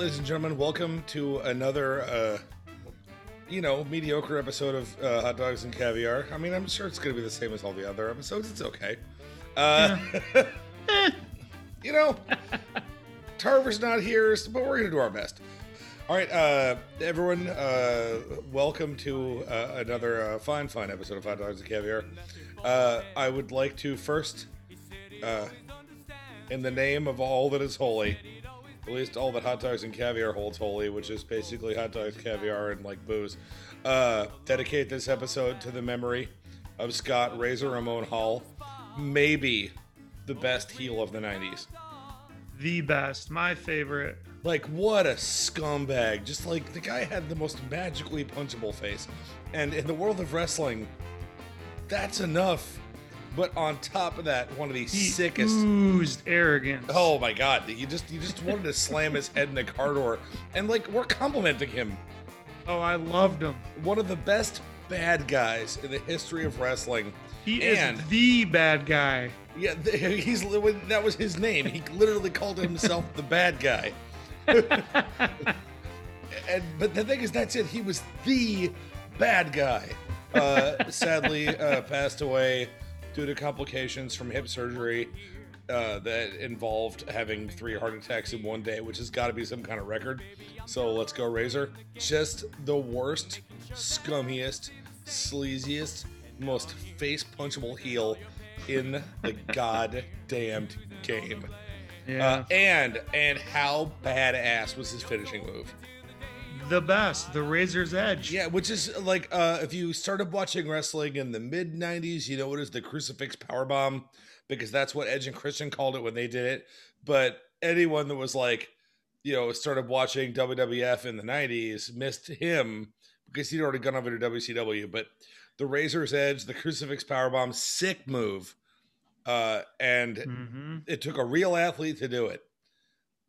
Ladies and gentlemen, welcome to another, uh, you know, mediocre episode of uh, Hot Dogs and Caviar. I mean, I'm sure it's going to be the same as all the other episodes. It's okay. Uh, you know, Tarver's not here, but we're going to do our best. All right, uh, everyone, uh, welcome to uh, another uh, fine, fine episode of Hot Dogs and Caviar. Uh, I would like to first, uh, in the name of all that is holy, at least all that hot dogs and caviar holds holy, which is basically hot dogs, caviar, and like booze. Uh, dedicate this episode to the memory of Scott Razor Ramon Hall, maybe the best heel of the '90s. The best, my favorite. Like what a scumbag! Just like the guy had the most magically punchable face, and in the world of wrestling, that's enough. But on top of that, one of the He sickest. oozed arrogance. Oh my god! You just you just wanted to slam his head in the car door, and like we're complimenting him. Oh, I loved him. One of the best bad guys in the history of wrestling. He And- is the bad guy. Yeah, he's that was his name. He literally called himself the bad guy. and but the thing is, that's it. He was the bad guy. Uh, sadly, uh, passed away due to complications from hip surgery uh, that involved having three heart attacks in one day, which has got to be some kind of record. So let's go, Razor. Just the worst, scummiest, sleaziest, most face punchable heel in the goddamned game. Yeah, Uh, and and how badass was his finishing move? The best. The Razor's Edge. Yeah, which is like uh, if you started watching wrestling in the mid '90s, you know what is the crucifix power bomb because that's what Edge and Christian called it when they did it. But anyone that was like, you know, started watching WWF in the '90s missed him because he'd already gone over to WCW. But the Razor's Edge, the crucifix power bomb, sick move, uh, and hmm it took a real athlete to do it.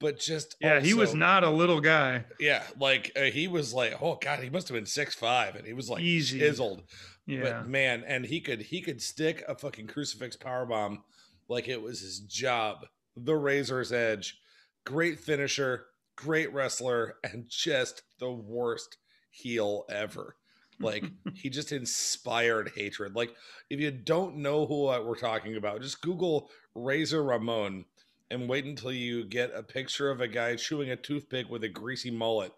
But just Yeah, he was not a little guy. yeah, like uh, he was like, oh god, he must have been six five, and he was like Easy. chiseled. Yeah. But man, and he could he could stick a fucking crucifix power bomb like it was his job. The Razor's Edge, great finisher, great wrestler, and just the worst heel ever. Like he just inspired hatred. Like if you don't know who uh, we're talking about, just Google Razor Ramon and wait until you get a picture of a guy chewing a toothpick with a greasy mullet,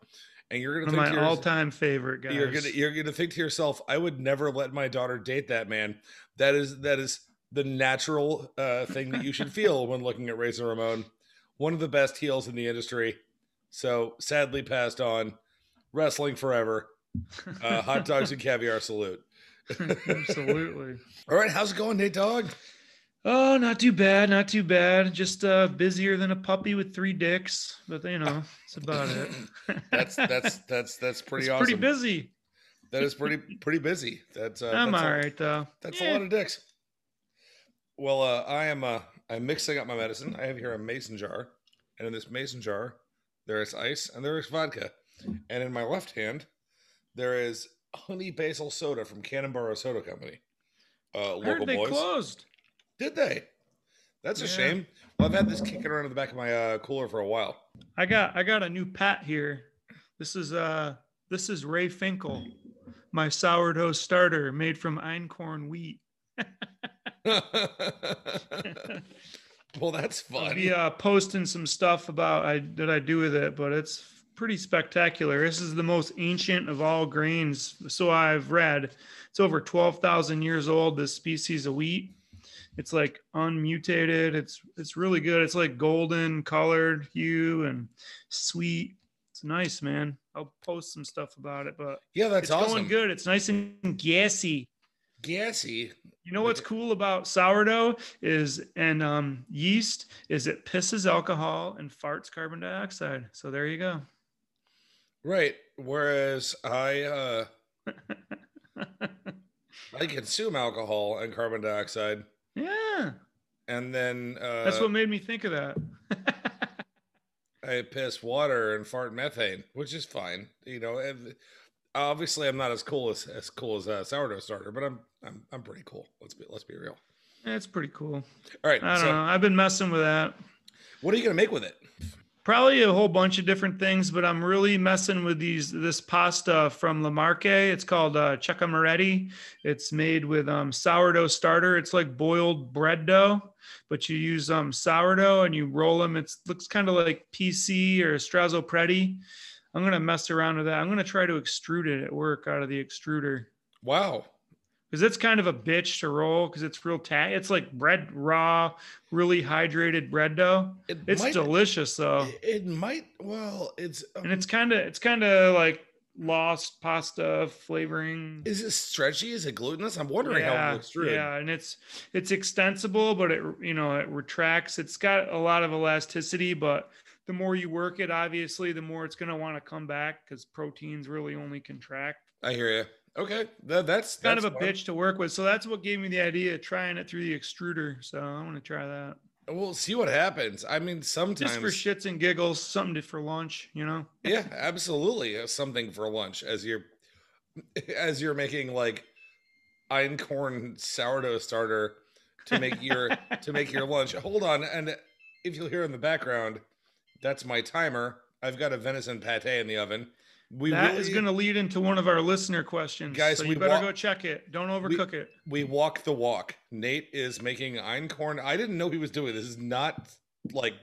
and you're gonna of think my to all-time favorite guys. you're gonna you're gonna think to yourself, I would never let my daughter date that man. That is that is the natural uh, thing that you should feel when looking at Razor Ramon, one of the best heels in the industry. So sadly passed on, wrestling forever. Uh, hot dogs and caviar salute. Absolutely. All right, how's it going, Nate Dog? Oh, not too bad, not too bad. Just uh busier than a puppy with three dicks, but you know, it's about it. That's that's that's that's pretty it's awesome. pretty busy. That is pretty pretty busy. That's uh, I'm that's all a- right though. That's Yeah. a lot of dicks. Well, uh, I am uh, I'm mixing up my medicine. I have here a mason jar, and in this mason jar, there is ice and there is vodka, and in my left hand, there is honey basil soda from Cannonboro Soda Company. Uh, I local heard they boys. closed. Did they? That's a Yeah. shame. Well, I've had this kicking around in the back of my uh, cooler for a while. I got I got a new pat here. This is uh this is Ray Finkel, my sourdough starter made from einkorn wheat. well, that's I'll fun. be uh, posting some stuff about I that I do with it, but it's pretty spectacular. This is the most ancient of all grains, so I've read. It's over twelve thousand years old. This species of wheat. It's like unmutated. It's it's really good. It's like golden colored hue and sweet. It's nice, man. I'll post some stuff about it, but Yeah, that's it's awesome. going good. It's nice and gassy. Gassy. You know what's cool about sourdough is and um, yeast is it pisses alcohol and farts carbon dioxide. So there you go. Right. Whereas I uh I consume alcohol and carbon dioxide yeah, and then uh that's what made me think of that. I piss water and fart methane, which is fine. You know, and obviously I'm not as cool as as cool as a sourdough starter, but I'm I'm I'm pretty cool. Let's be let's be real. That's pretty cool. All right. I don't so know. I've been messing with that. what are you gonna make with it? Probably a whole bunch of different things, but I'm really messing with these this pasta from La Marque. It's called uh, Moretti. It's made with um, sourdough starter. It's like boiled bread dough, but you use um, sourdough and you roll them. It looks kind of like pici or strozzapreti. I'm gonna mess around with that. I'm gonna try to extrude it at work out of the extruder Wow. Because it's kind of a bitch to roll because it's real ta- It's like bread raw, really hydrated bread dough. It It's might, delicious though, It, it might. Well, it's. Um, and it's kind of it's kind of like lost pasta flavoring. Is it stretchy? Is it glutinous? I'm wondering how it looks through. yeah, and it's it's extensible, but it you know it retracts. It's got a lot of elasticity, but the more you work it, obviously, the more it's going to want to come back because proteins really only contract. I hear you. Okay, that, that's Kind that's of a fine. bitch to work with, so that's what gave me the idea of trying it through the extruder. So I want to try that We'll see what happens. I mean, sometimes. just for shits and giggles, something to, for lunch, you know. yeah, absolutely. uh, Something for lunch as you're as you're making like einkorn sourdough starter to make your to make your lunch. Hold on, and if you'll hear in the background, that's my timer. I've got a venison pate in the oven. We That really, is going to lead into one of our listener questions, Guys, So we you better wa- go check it. Don't overcook it. we walk the walk. Nate is making einkorn. I didn't know he was doing this. Is not like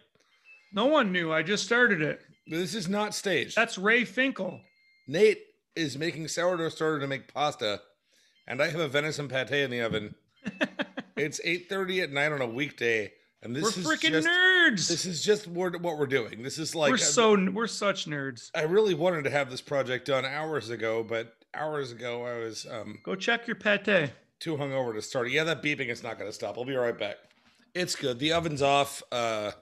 No one knew. I just started it. this is not staged. That's Ray Finkel. Nate is making sourdough starter to make pasta, and I have a venison pate in the oven. it's eight thirty at night on a weekday, and this we're freaking just nerds. this is just what what we're doing. This is like we're I- so we're such nerds. I really wanted to have this project done hours ago, but hours ago I was um, Go check your pate. too hungover to start. Yeah, that beeping is not going to stop. I'll be right back. It's good. The oven's off. Uh,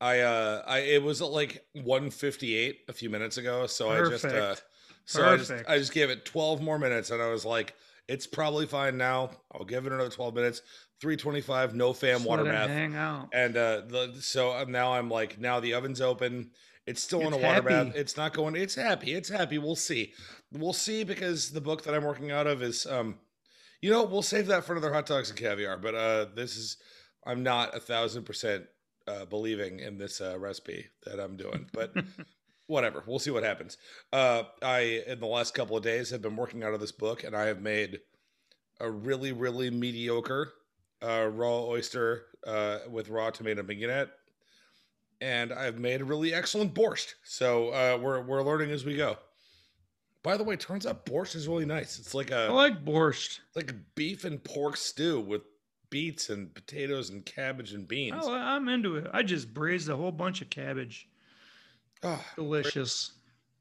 I uh, I it was at like 158 a few minutes ago, so I just uh, Perfect. so I just I just gave it 12 more minutes, and I was like, it's probably fine now. I'll give it another 12 minutes. 325, no fam Just water bath, Hang out. and uh, the so uh, now I'm like, now the oven's open. It's still in a It's water bath. It's not going. It's happy. It's happy. We'll see. We'll see because the book that I'm working out of is um you know, we'll save that for another hot dogs and caviar. But uh, this is, I'm not a thousand percent uh, believing in this uh, recipe that I'm doing. But whatever, we'll see what happens. Uh, I in the last couple of days have been working out of this book, and I have made a really, really mediocre uh, raw oyster uh, with raw tomato mignonette, and I've made a really excellent borscht. So uh, we're we're learning as we go. By the way, turns out borscht is really nice. It's like a I like borscht. like beef and pork stew with beets and potatoes and cabbage and beans. Oh, I'm into it. I just braised a whole bunch of cabbage. Oh, Delicious.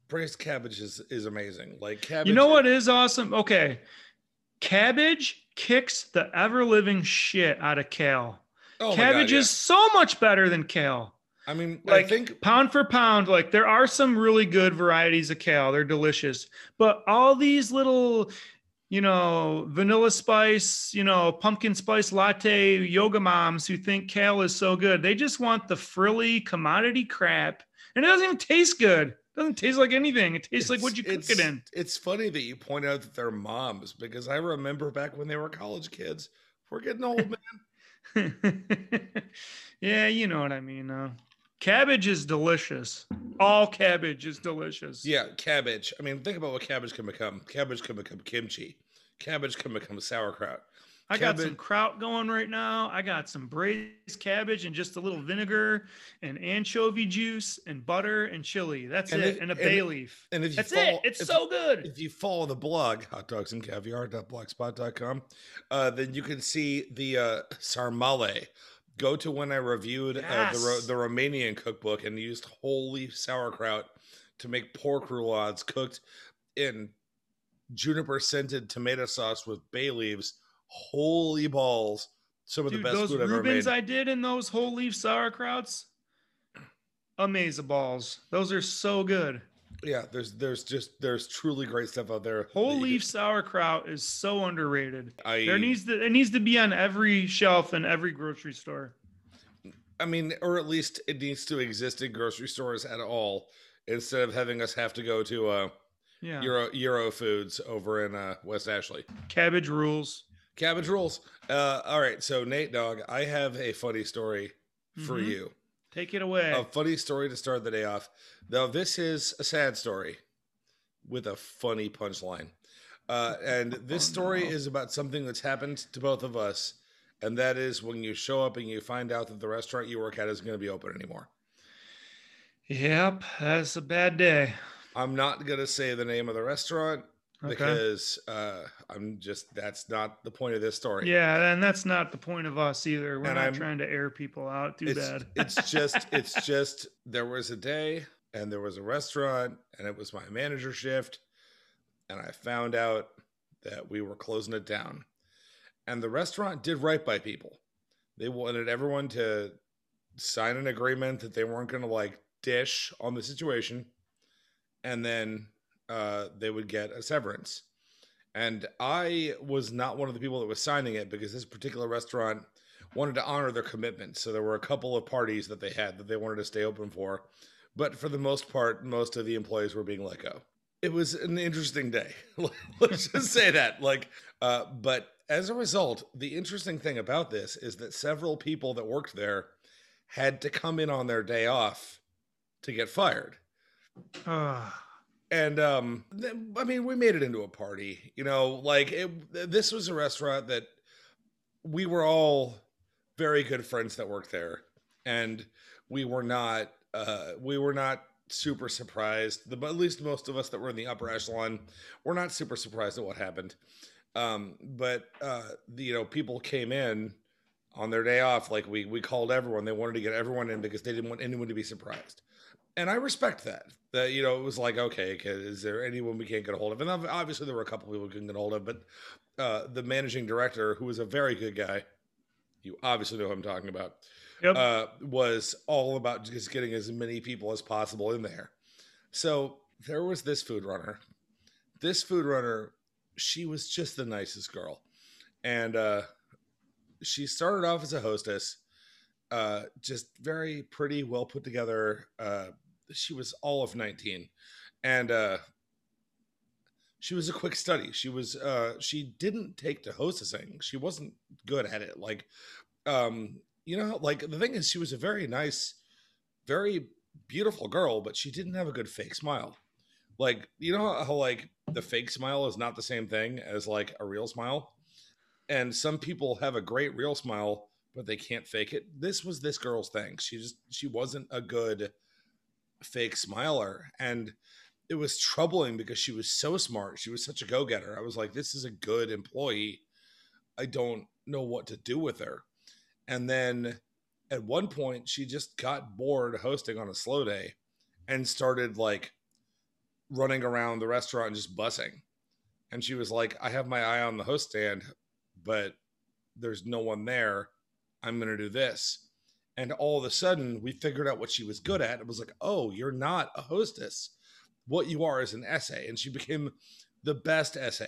braised cabbage is, is amazing. Like cabbage. You know what is awesome? Okay. Cabbage kicks the ever living shit out of kale. Oh cabbage God, yeah. is so much better than kale. I mean, Like I think pound for pound, like there are some really good varieties of kale. They're delicious. But all these little, you know, vanilla spice, you know, pumpkin spice latte yoga moms who think kale is so good, they just want the frilly commodity crap. And it doesn't even taste good. It doesn't taste like anything. It tastes like what you cook it's, it in. It's funny that you point out that they're moms because I remember back when they were college kids. We're getting old, man. yeah, you know what I mean. Uh, cabbage is delicious. All cabbage is delicious. yeah, cabbage. I mean, think about what cabbage can become. Cabbage can become kimchi. Cabbage can become sauerkraut. I got some kraut going right now. I got some braised cabbage and just a little vinegar and anchovy juice and butter and chili. That's And it. if- and a and- bay leaf. And if you That's follow, it. It's if so good. if you follow the blog hotdogsandcaviar.blogspot.com uh, then you can see the uh, sarmale go to when i reviewed uh, the, the romanian cookbook and used whole leaf sauerkraut to make pork roulades cooked in juniper scented tomato sauce with bay leaves holy balls some of Dude, the best those food i've ever made Reubens I did in those whole leaf sauerkrauts, amazing balls. Those are so good. yeah there's there's just there's truly great stuff out there Whole leaf sauerkraut is so underrated. I, There needs to it needs to be on every shelf in every grocery store. I mean, or at least it needs to exist in grocery stores at all instead of having us have to go to uh, Yeah. Euro Euro Foods over in uh, West Ashley. Cabbage rules. Cabbage rolls. Uh, all right, so Nate Dog, I have a funny story for Mhm. you. Take it away. A funny story to start the day off. Though this is a sad story with a funny punchline. Uh, and this Oh, story no. is about something that's happened to both of us. And that is when you show up and you find out that the restaurant you work at isn't going to be open anymore. Yep, that's a bad day. I'm not going to say the name of the restaurant Okay. because uh, I'm just, that's not the point of this story. yeah, and that's not the point of us either. We're And not I'm- trying to air people out. Too it's, bad. it's just it's just there was a day and there was a restaurant and it was my manager shift and i found out that we were closing it down and the restaurant did right by people they wanted everyone to sign an agreement that they weren't going to like dish on the situation and then uh, they would get a severance and i was not one of the people that was signing it because this particular restaurant wanted to honor their commitment. So there were a couple of parties that they had that they wanted to stay open for. But for the most part, most of the employees were being let go. It was an interesting day. Let's just say that. Like, uh, but as a result, the interesting thing about this is that several people that worked there had to come in on their day off to get fired Ah, and um i mean we made it into a party you know like it, this was a restaurant that we were all very good friends that worked there. And we were not uh we were not super surprised. The, at least most of us that were in the upper echelon were not super surprised at what happened. Um but uh you know people came in on their day off like we we called everyone. They wanted to get everyone in because they didn't want anyone to be surprised and I respect that. That you know, it was like, okay, is there anyone we can't get a hold of? And obviously, there were a couple people we couldn't get a hold of, but uh, the managing director, who was a very good guy, you obviously know who I'm talking about, yep. uh, was all about just getting as many people as possible in there. So there was this food runner. This food runner, she was just the nicest girl, and uh, she started off as a hostess. Uh, just very pretty, well put together. Uh, she was all of 19 and uh she was a quick study. She was uh she didn't take to hostessing. She wasn't good at it. Like um you know like the thing is she was a very nice very beautiful girl but she didn't have a good fake smile. Like you know how like the fake smile is not the same thing as like a real smile? And some people have a great real smile but they can't fake it. This was this girl's thing. She just she wasn't a good fake smiler and it was troubling because she was so smart. She was such a go-getter. I was like this is a good employee. I don't know what to do with her. And then at one point she just got bored hosting on a slow day and started like running around the restaurant and just bussing. And she was like i have my eye on the host stand but there's no one there. I'm going to do this and all of a sudden we figured out what she was good at. It was like oh you're not a hostess. What you are is an SA. And she became the best SA.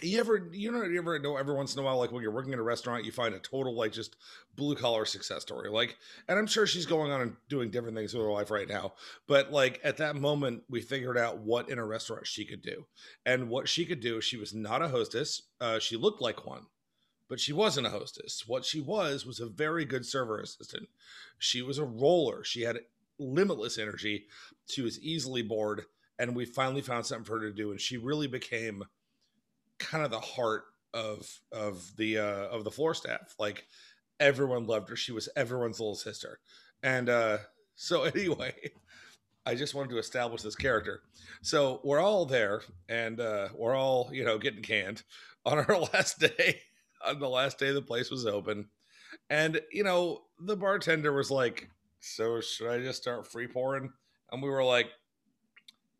You ever you know you ever know every once in a while like when you're working in a restaurant you find a total like just blue collar success story like and i'm sure she's going on and doing different things with her life right now but like at that moment we figured out what in a restaurant she could do and what she could do she was not a hostess uh, she looked like one but she wasn't a hostess. What she was was a very good server assistant. She was a roller. She had limitless energy. She was easily bored, and we finally found something for her to do. And she really became kind of the heart of of the uh, of the floor staff. Like everyone loved her. She was everyone's little sister. And uh, so anyway, I just wanted to establish this character. So we're all there, and uh, we're all you know getting canned on our last day on the last day the place was open. And, you know, the bartender was like, So should I just start free pouring? And we were like,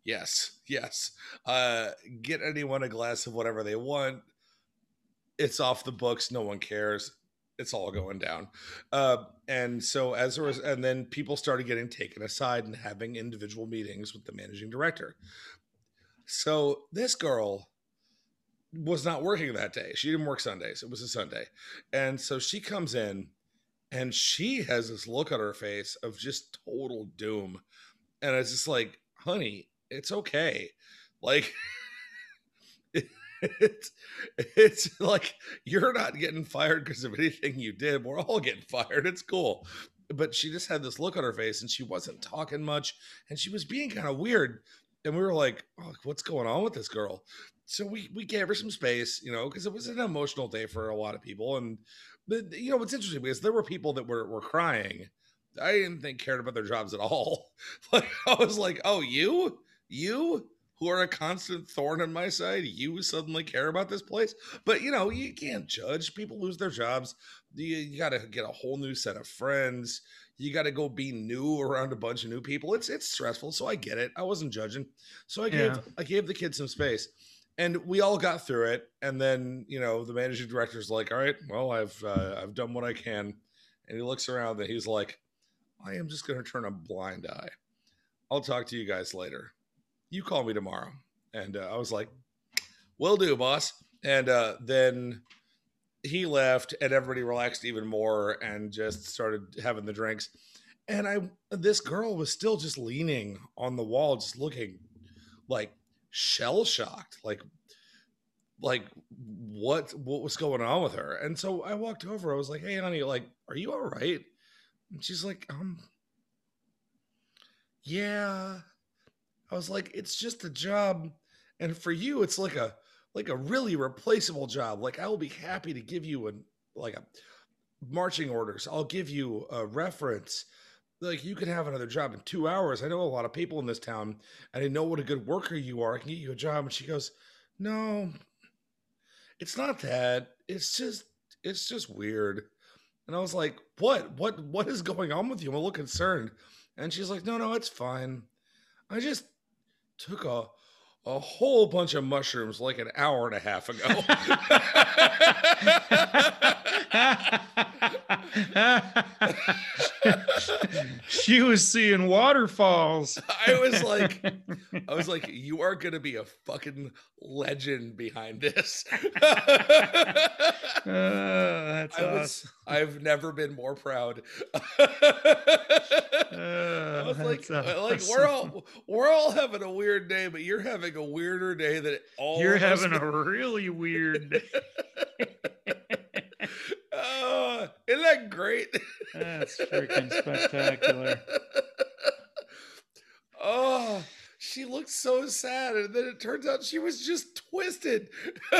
Yes, yes. Uh, get anyone a glass of whatever they want. It's off the books. No one cares. It's all going down. Uh, and so as there was, and then people started getting taken aside and having individual meetings with the managing director. So this girl was not working that day. She didn't work Sundays. It was a Sunday. And so she comes in and she has this look on her face of just total doom. And it's just like, honey, it's okay. Like, it's, it's like you're not getting fired because of anything you did. We're all getting fired. It's cool. but she just had this look on her face and she wasn't talking much and she was being kind of weird. And we were like, oh, what's going on with this girl? So we we gave her some space, you know, because it was an emotional day for a lot of people. And but you know, it's interesting because there were people that were were crying. I didn't think cared about their jobs at all. Like I was like, oh, you, you who are a constant thorn in my side, you suddenly care about this place. But you know, you can't judge. People lose their jobs. You, you got to get a whole new set of friends. You got to go be new around a bunch of new people. It's it's stressful. So I get it. I wasn't judging. So I gave Yeah. I gave the kids some space. And we all got through it. And then, you know, the managing director's like, "All right, well, I've uh, I've done what I can." And he looks around and he's like, "I am just going to turn a blind eye. I'll talk to you guys later." you call me tomorrow. And uh, I was like, will do, boss. And uh, then he left and everybody relaxed even more and just started having the drinks. And I, this girl was still just leaning on the wall, just looking like shell shocked, like, like what, what was going on with her? And so I walked over. I was like, "Hey, honey, like, are you all right?" And she's like, "Um, yeah." I was like, it's just a job, and for you, it's like a like a really replaceable job. Like I will be happy to give you a like a marching orders. I'll give you a reference. Like you could have another job in two hours. I know a lot of people in this town, and I know what a good worker you are. I can get you a job. And she goes, No, it's not that. It's just it's just weird. And I was like, What? What what is going on with you? I'm a little concerned. And she's like, No, no, it's fine. I just took a a whole bunch of mushrooms like an hour and a half ago. she was seeing waterfalls. I was like, I was like, you are gonna be a fucking legend behind this. Uh, that's I awesome. I've never been more proud. I was like, that's like we're all we're all having a weird day, but you're having a weirder day than all. You're having a really weird day. Oh, isn't that great? That's freaking spectacular. Oh, she looked so sad, and then it turns out she was just twisted.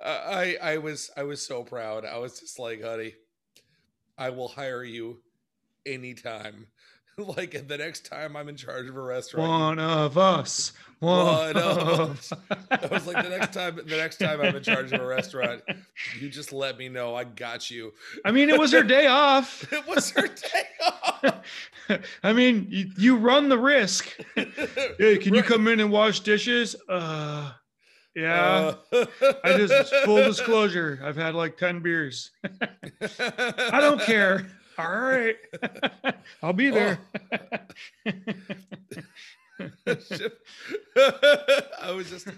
I I was I was so proud. I was just like, honey, I will hire you anytime. like the next time I'm in charge of a restaurant, One of us. One of of I was like, the next time, the next time I'm in charge of a restaurant, you just let me know. I got you. I mean, it was her day off. It was her day off. I mean, you, you run the risk. Hey, can you come in and wash dishes? Uh, yeah. Uh, I just full disclosure. I've had like ten beers. I don't care. All right, I'll be there. I was just,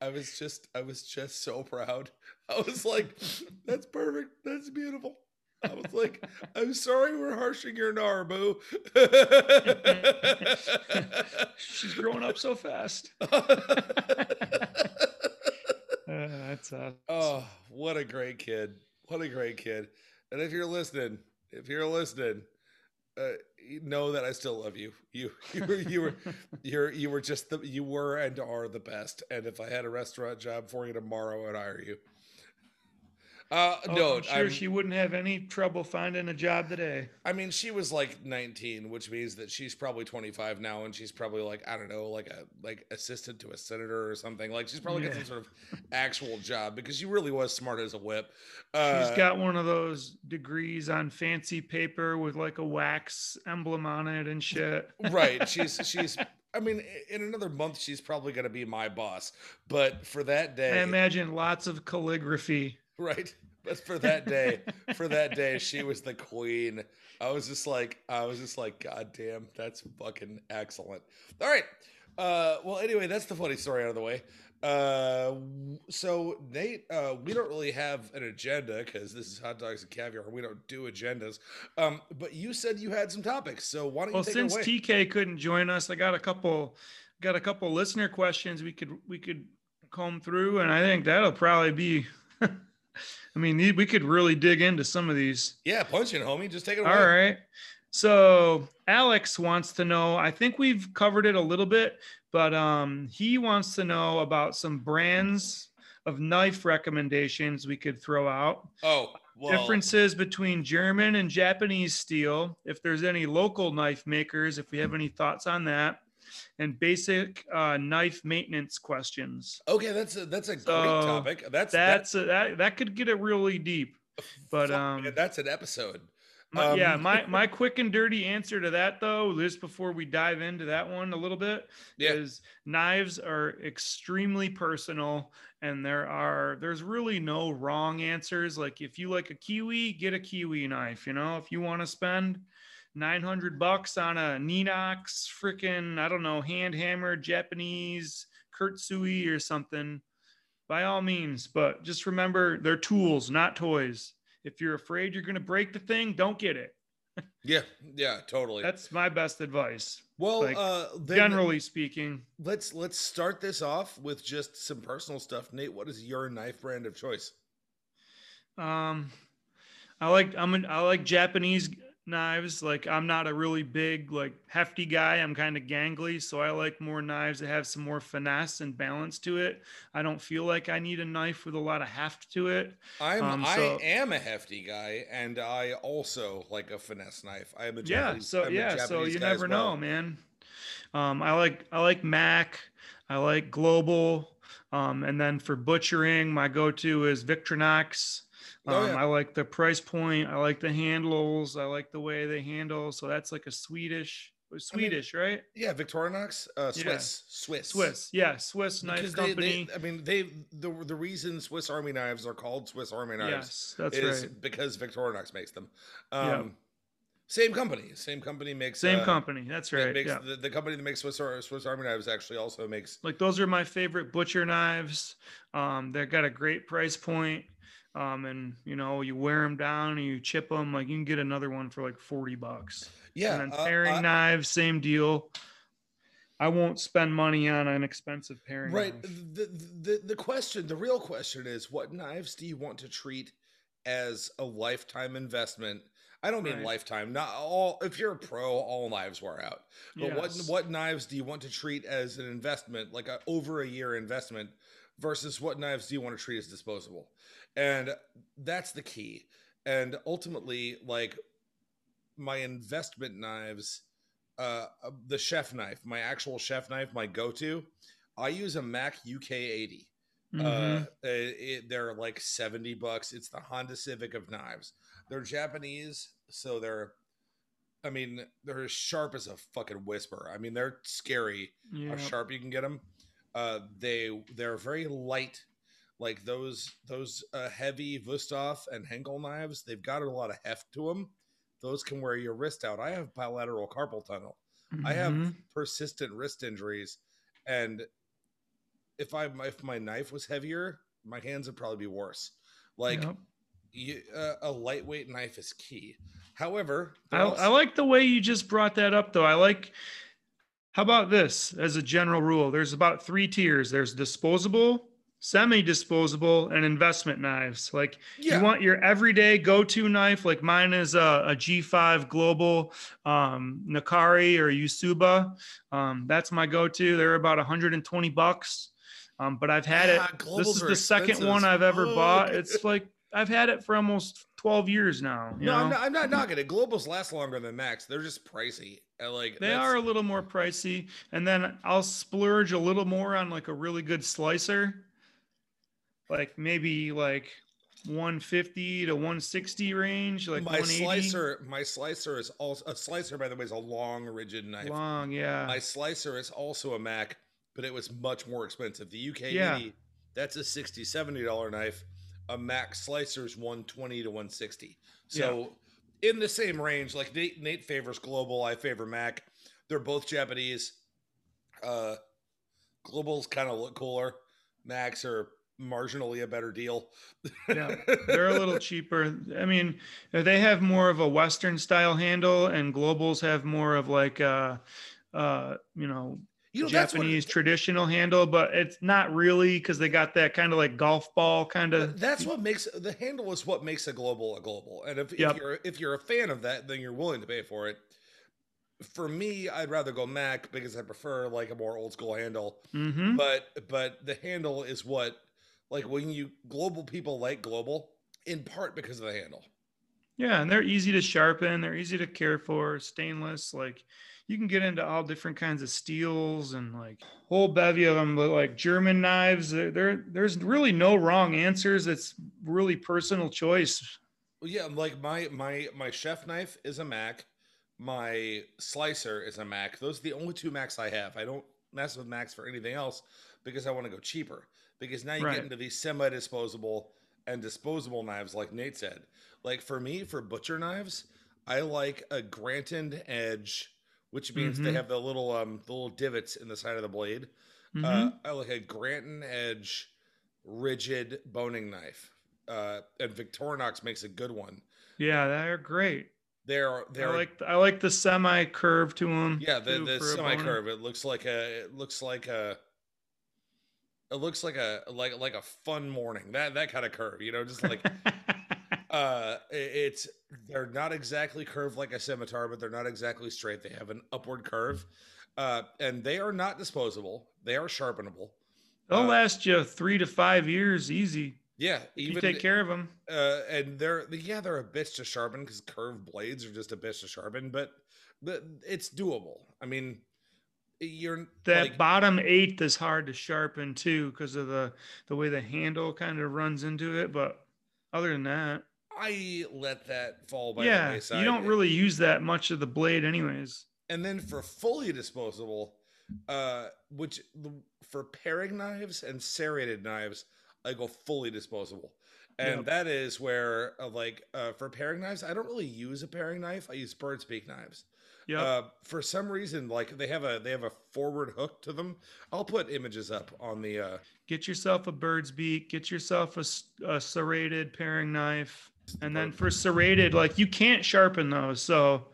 I was just, I was just so proud. I was like, that's perfect. That's beautiful. I was like, I'm sorry we're harshing your gnar, boo. She's growing up so fast. Uh, that's uh, oh, what a great kid. What a great kid. And if you're listening, if you're listening, uh, know that I still love you. You, you were, you were, you're, you were just the, you were and are the best. And if I had a restaurant job for you tomorrow, I'd hire you. Uh, oh, no, I'm sure I'm- she wouldn't have any trouble finding a job today. I mean, she was like 19, which means that she's probably 25 now, and she's probably like I don't know, like a like assistant to a senator or something. Like she's probably got some sort of actual job because she really was smart as a whip. Uh, She's got one of those degrees on fancy paper with like a wax emblem on it and shit. right. She's she's. I mean, in another month, she's probably going to be my boss. But for that day, I imagine lots of calligraphy. right? But for that day, for that day, she was the queen. I was just like, I was just like, God damn, that's fucking excellent. All right. Uh, well, anyway, that's the funny story out of the way. Uh, so Nate, uh, we don't really have an agenda because this is hot dogs and caviar. We don't do agendas. Um, but you said you had some topics, so why don't you Well, take since? TK couldn't join us, I got a couple got a couple listener questions we could we could comb through, and I think that'll probably be I mean, we could really dig into some of these. Yeah, punch it, homie. Just take it away. All right. So Alex wants to know. I think we've covered it a little bit, but um, he wants to know about some brands of knife recommendations we could throw out. Oh, well, Differences between German and Japanese steel. If there's any local knife makers, if we have any thoughts on that, and basic uh, knife maintenance questions. Okay, that's a that's a So, great topic. That's That's a, that that could get it really deep. But um, man, that's an episode. My, yeah, Um, my my quick and dirty answer to that though, just before we dive into that one a little bit, Yeah. is knives are extremely personal and there are there's really no wrong answers. Like if you like a kiwi, get a kiwi knife, you know, if you want to spend 900 bucks on a Nenox freaking, I don't know, hand hammer, Japanese Kurtsui or something, by all means, but just remember they're tools, not toys. If you're afraid you're going to break the thing, don't get it. Yeah, yeah, totally. That's my best advice. well, like, uh, Generally speaking, let's let's start this off with just some personal stuff. Nate, what is your knife brand of choice? um, I like I'm an, I like Japanese knives. Like I'm not a really big like hefty guy. I'm kind of gangly, so I like more knives that have some more finesse and balance to it. I don't feel like I need a knife with a lot of heft to it. I'm Um, I am a hefty guy, and I also like a finesse knife. I am a yeah so I'm yeah so you never well. know man um i like i like mac i like global um and then for butchering my go-to is Victorinox um, Oh, yeah. i like the price point i like the handles i like the way they handle so that's like a swedish swedish right Yeah, Victorinox, uh, Yeah. Swiss, Swiss, swiss yeah swiss knife Because company they, I mean, they the the reason Swiss Army knives are called Swiss Army knives yes that's is right because Victorinox makes them. Um, Yeah. Same company, same company makes same uh, company that's right Makes, yeah the, the company that makes Swiss Swiss Army knives actually also makes. like those are my favorite butcher knives um they've got a great price point um and you know you wear them down and you chip them like you can get another one for like 40 bucks Yeah, and then uh, paring uh, knives same deal i won't spend money on an expensive paring right. knife. The, the the question, the real question is, what knives do you want to treat as a lifetime investment? I don't mean Right. lifetime. Not all. If you're a pro, all knives wear out. But what what knives do you want to treat as an investment, like a over a year investment, versus what knives do you want to treat as disposable? And that's the key. And ultimately, like my investment knives, uh, uh, the chef knife, my actual chef knife, my go-to, I use a Mac UK 80. Uh, Mhm. it, they're like 70 bucks. It's the Honda Civic of knives. They're Japanese, so they're, I mean, they're as sharp as a fucking whisper. I mean, they're scary yeah. how sharp you can get them. Uh, they they're very light, like those those uh, heavy Wusthof and Henkel knives. They've got a lot of heft to them. Those can wear your wrist out. I have bilateral carpal tunnel. I have Mhm. persistent wrist injuries, and if I if my knife was heavier, my hands would probably be worse. Like Yep. you, uh, a lightweight knife is key. However, I, there I like the way you just brought that up though i like how about this as a general rule there's about three tiers there's disposable semi-disposable and investment knives like yeah, you want your everyday go-to knife like mine is a, a g5 global um, nakiri or usuba um, that's my go-to they're about 120 bucks um, but i've had Yeah, it this is the second one i've ever bought fuck. it's like i've had it for almost 12 years now you no? I'm not, I'm not knocking it. Globals last longer than Max. They're just pricey. Like They are a little more pricey, and then I'll splurge a little more on like a really good slicer, like maybe like 150 to 160 range, like my slicer. My slicer is also a slicer. By the way, is a long, rigid knife. long. Yeah, My slicer is also a Mac, but it was much more expensive. The UK Yeah. 80, that's a 60 70 dollar knife. A Mac slicer is 120 to 160. So in the same range, like Nate, Nate favors global, I favor Mac. They're both Japanese. Uh Global's kind of look cooler. Macs are marginally a better deal. Yeah, they're a little cheaper. I mean, they have more of a Western style handle, and globals have more of like uh, uh, you know, You know, Japanese it- traditional handle, but it's not really because they got that kind of like golf ball kind of. That's what makes the handle is what makes a global a global. And if, Yep. if you're if you're a fan of that, then you're willing to pay for it. For me, I'd rather go Mac because I prefer like a more old school handle. Mm-hmm. But but the handle is what like when you global people like global in part because of the handle. Yeah, and they're easy to sharpen. They're easy to care for. Stainless, like you can get into all different kinds of steels and like whole bevy of them. But like German knives, there there- there's really no wrong answers. It's really personal choice. Well, yeah, like my my my chef knife is a Mac. My slicer is a Mac. Those are the only two Macs I have. I don't mess with Macs for anything else because I want to go cheaper. Because now you Right. get into these semi-disposable and disposable knives, like Nate said. Like for me, for butcher knives, I like a Granton edge, which means they Mhm. have the little um the little divots in the side of the blade. Mhm. Uh, I like a Granton Edge rigid boning knife. Uh, and Victorinox makes a good one. yeah, they're great. They're they're like I like the semi curve to them. yeah the the semi curve. It looks like a it looks like a it looks like a like like a fun morning. That that kind of curve, you know, just like uh it's they're not exactly curved like a scimitar, but they're not exactly straight. They have an upward curve. Uh, and they are not disposable. They are sharpenable. They'll uh, last you three to five years easy. Yeah, If even you take care of them. uh, and they're yeah they're a bitch to sharpen because curved blades are just a bitch to sharpen, but but it's doable. I mean, you're That like, bottom eighth is hard to sharpen too because of the the way the handle kind of runs into it. But other than that, I let that fall by the yeah, wayside. you don't really use that much of the blade, anyways. And then for fully disposable, uh, which for paring knives and serrated knives, I go fully disposable. And Yep. that is where, uh, like, uh, for paring knives, I don't really use a paring knife. I use bird's beak knives. Yeah, Uh, for some reason, like they have a they have a forward hook to them. I'll put images up on the. Uh, get yourself a bird's beak. Get yourself a, a serrated paring knife, and then for serrated, like you can't sharpen those, so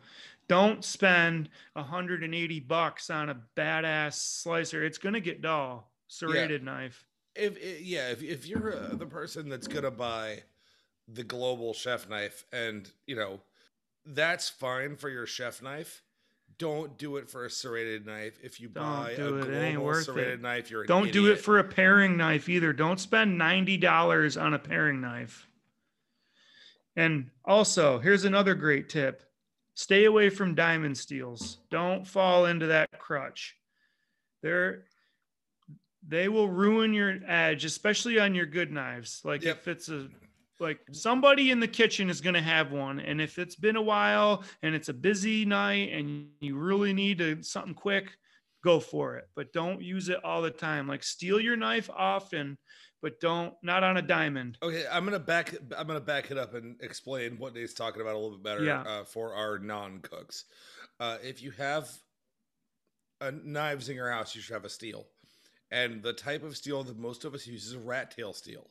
don't spend 180 bucks on a badass slicer. It's gonna get dull. Serrated knife. if yeah, if if you're uh, the person that's gonna buy the global chef knife, and you know that's fine for your chef knife. Don't do it for a serrated knife. If you Don't buy do a it. It ain't global worth serrated it. knife, you're an Don't do it idiot. for a paring knife either. Don't spend ninety dollars on a paring knife. And also, here's another great tip: stay away from diamond steels. Don't fall into that crutch. They're they will ruin your edge, especially on your good knives. Like Yep. if it's a like somebody in the kitchen is going to have one and if it's been a while and it's a busy night and you really need to, something quick go for it but don't use it all the time like steal your knife often but don't not on a diamond Okay, I'm gonna back. I'm gonna back it up and explain what Nate's talking about a little bit better Yeah. uh, for our non-cooks. Uh, if you have uh, knives in your house, you should have a steel, and the type of steel that most of us use is a rat tail steel.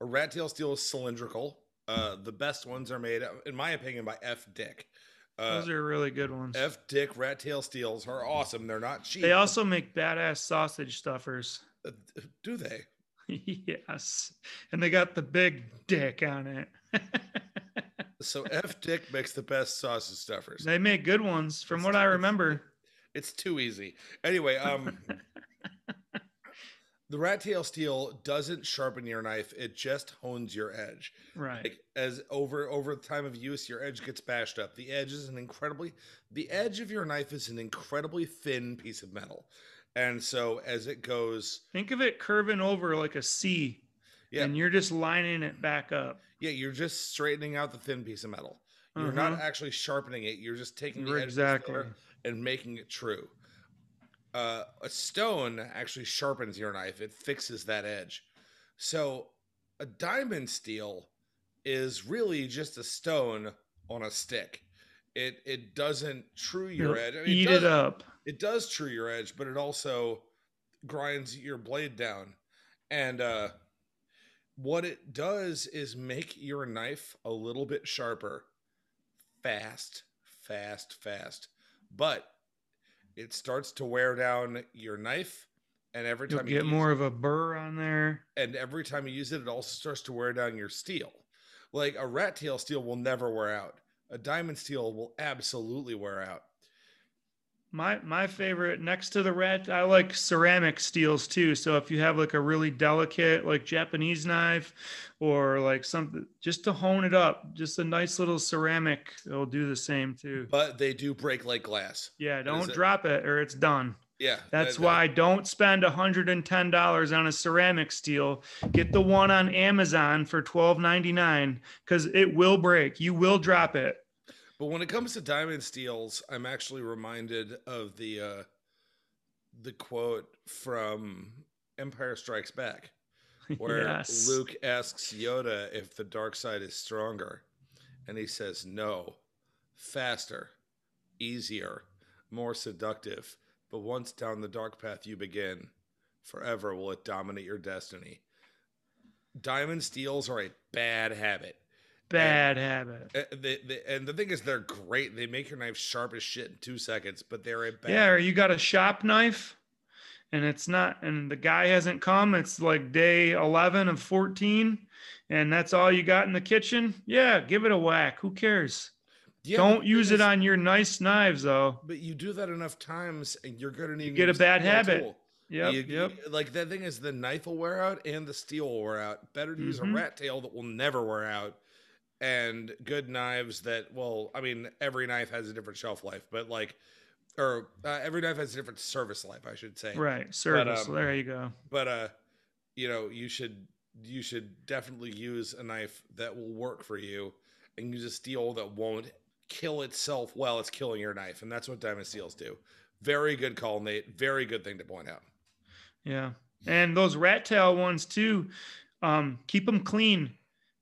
A rat tail steel is cylindrical. Uh, the best ones are made, in my opinion, by F Dick. Uh, those are really good ones F Dick rat tail steels are awesome. They're not cheap. they also make badass sausage stuffers Uh, do they? yes and they got the big dick on it So F Dick makes the best sausage stuffers. they make good ones from It's what too- i remember It's too easy. Anyway, um, the rat tail steel doesn't sharpen your knife; it just hones your edge. right Like as over over the time of use, your edge gets bashed up. The edge is an incredibly the edge of your knife is an incredibly thin piece of metal, and so as it goes, think of it curving over like a c Yeah. and you're just lining it back up yeah, you're just straightening out the thin piece of metal. You're not Mhm. actually sharpening it. You're just taking the edge exactly and making it true. Uh, a stone actually sharpens your knife; it fixes that edge. So, a diamond steel is really just a stone on a stick. It it doesn't true your It'll edge. I mean, eat does, it up It does true your edge, but it also grinds your blade down. And uh, what it does is make your knife a little bit sharper, fast, fast, fast. But it starts to wear down your knife, and every You'll time you get more of a burr on there. and every time you use it, it also starts to wear down your steel. Like a rat tail steel will never wear out. A diamond steel will absolutely wear out. My my favorite next to the rat, I like ceramic steels too. So if you have like a really delicate like Japanese knife or like something just to hone it up, just a nice little ceramic, it'll do the same too. But they do break like glass. Yeah, don't it. drop it or it's done. Yeah. That's that- why don't spend $110 on a ceramic steel. Get the one on Amazon for $12.99 because it will break. You will drop it. But when it comes to diamond steels, I'm actually reminded of the uh the quote from Empire Strikes Back where yes. Luke asks Yoda if the dark side is stronger and he says no, faster, easier, more seductive, but once down the dark path you begin, forever will it dominate your destiny. Diamond steels are a bad habit. Bad habit. Uh, they, they, and the thing is, they're great. They make your knife sharp as shit in two seconds, but they're a bad. Yeah, or you got a shop knife and it's not, and the guy hasn't come. It's like day 11 of 14, and that's all you got in the kitchen. Yeah, give it a whack. Who cares? Yeah, Don't use it on your nice knives, though. But you do that enough times, and you're gonna need. you get a bad habit. tool. Yep, You- yep. you- like the thing is, the knife will wear out and the steel will wear out. Better to use a Mhm. rat tail that will never wear out, and good knives that well, I mean, every knife has a different shelf life, but like, or uh, every knife has a different service life, I should say. Right, service. um, there you go. But uh, you know, you should you should definitely use a knife that will work for you, and use a steel that won't kill itself while it's killing your knife, and that's what diamond steels do. Very good call, Nate. Very good thing to point out. Yeah. And those rat tail ones too, um, keep them clean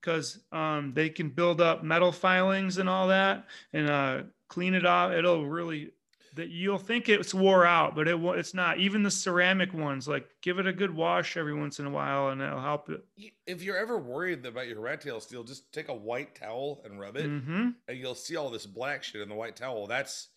because um, they can build up metal filings and all that and uh, clean it off. It'll really, that you'll think it's wore out, but it it's not. Even the ceramic ones, like give it a good wash every once in a while and it'll help it. If you're ever worried about your rat tail steel, just take a white towel and rub it, hmm and you'll see all this black shit in the white towel. That's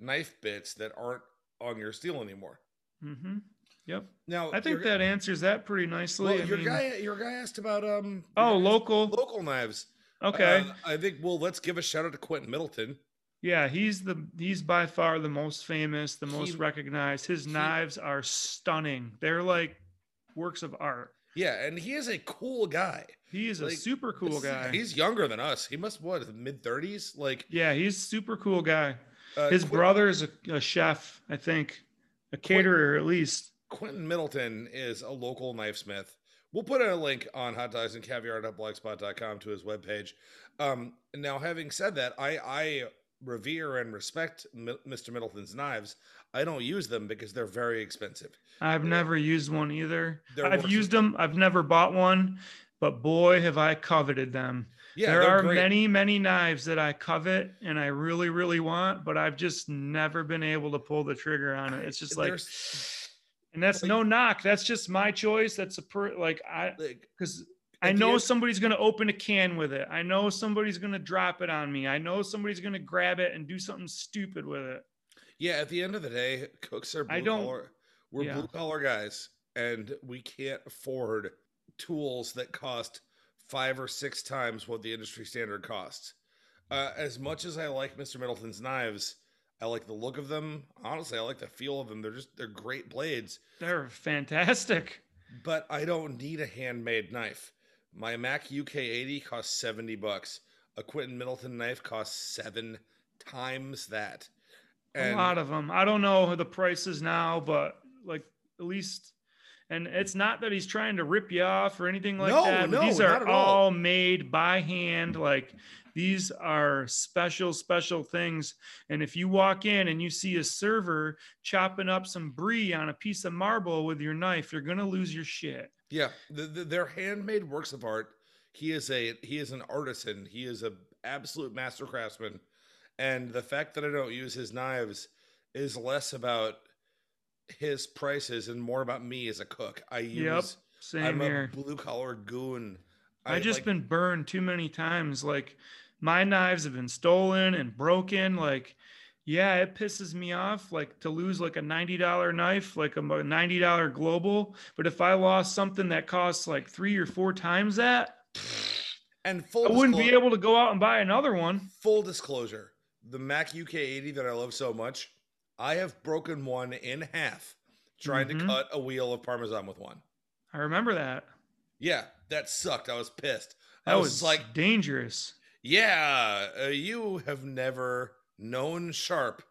knife bits that aren't on your steel anymore. hmm Yep. Now, I think that answers that pretty nicely. well, your mean- guy, your guy asked about um. Oh, local. local knives. Okay. Uh, I think well, let's give a shout out to Quentin Middleton. Yeah, he's the he's by far the most famous, the most He- recognized. His he- knives are stunning. They're like works of art. Yeah, and he is a cool guy. He is a super cool guy. He's younger than us. He must what mid thirties. Like yeah, he's super cool guy. uh, His Quin- brother is a, a chef, I think, a caterer at least. Quentin Middleton is a local knifesmith. We'll put a link on hot dogs and caviar.blogspot.com to his webpage. Um, now, having said that, I, I revere and respect Mr. Middleton's knives. I don't use them because they're very expensive. I've Yeah. never used one either. I've worth- used them. I've never bought one, but boy, have I coveted them. Yeah, there they're are great. many, many knives that I covet and I really, really want, but I've just never been able to pull the trigger on it. It's just like, There's- and that's like- no knock. That's just my choice. That's a per like I like, because I know somebody's gonna open a can with it. I know somebody's gonna drop it on me. I know somebody's gonna grab it and do something stupid with it. yeah, at the end of the day, cooks are blue I don't- collar. We're yeah. blue collar guys, and we can't afford tools that cost five or six times what the industry standard costs. Uh, as much as I like Mr. Middleton's knives, I like the look of them. Honestly, I like the feel of them. They're just they're great blades. They're fantastic. But I don't need a handmade knife. My Mac UK80 costs 70 bucks. A Quentin Middleton knife costs seven times that. a lot of them. I don't know the prices now, but like at least, and it's not that he's trying to rip you off or anything like No, that. no, these not are at all. all made by hand. Like these are special, special things. And if you walk in and you see a server chopping up some brie on a piece of marble with your knife, you're gonna lose your shit. Yeah, the, the, they're handmade works of art. He is a he is an artisan. He is a absolute master craftsman. And the fact that I don't use his knives is less about his prices and more about me as a cook. I use. Yep, Same I'm here. a blue collar goon. I just like- been burned too many times. Like my knives have been stolen and broken. Like Yeah, it pisses me off like to lose like a $90 knife, like a $90 Global. But if I lost something that costs like three or four times that, And full I wouldn't be able to go out and buy another one. full disclosure, the Mac UK80 that I love so much, I have broken one in half trying Mhm. to cut a wheel of Parmesan with one. I remember that. Yeah, that sucked. I was pissed. That I was, was like, dangerous. yeah, uh, you have never known sharp.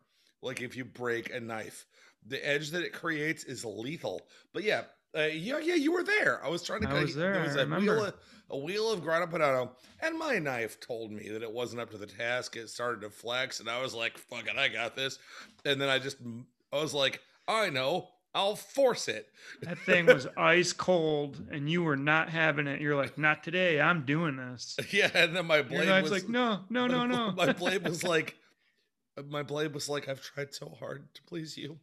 Like if you break a knife, the edge that it creates is lethal. But yeah, uh, yeah, yeah, you were there. I was trying to. I cut- was there, was I a wheel, remember. of, a wheel of grana padano, and my knife told me that it wasn't up to the task. It started to flex, and I was like, "Fuck it, I got this." And then I just, I was like, "I know, I'll force it." That thing was ice cold and you were not having it. You're like, not today. I'm doing this. Yeah, and then my blade was like, no, no, no, no. My blade was like, my blade was like, I've tried so hard to please you,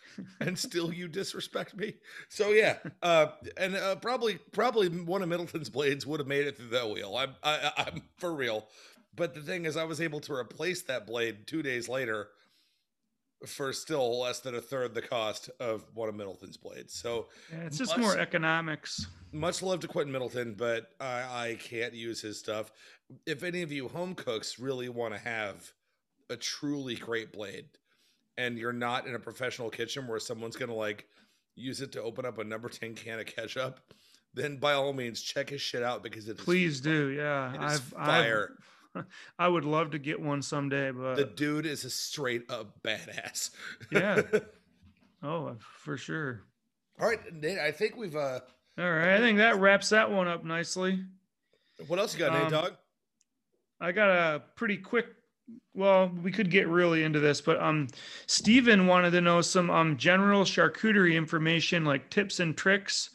and still you disrespect me. So yeah, uh, and uh, probably probably one of Middleton's blades would have made it through that wheel. I'm I, I'm for real. But the thing is, I was able to replace that blade two days later for still less than a third the cost of one of Middleton's blades. So Yeah, it's just Much- more economics. much love to Quentin Middleton, but I, I can't use his stuff. If any of you home cooks really want to have a truly great blade, and you're not in a professional kitchen where someone's gonna like use it to open up a number ten can of ketchup, then by all means check his shit out because it Please do. Yeah. it I've, fire. I've, I would love to get one someday, but the dude is a straight up badass. Yeah. oh, for sure. all right, Nate. I think we've. uh All right. I think that wraps that one up nicely. What else you got, Nate Um, Dog? I got a pretty quick. Well, we could get really into this, but um, Steven wanted to know some um general charcuterie information, like tips and tricks.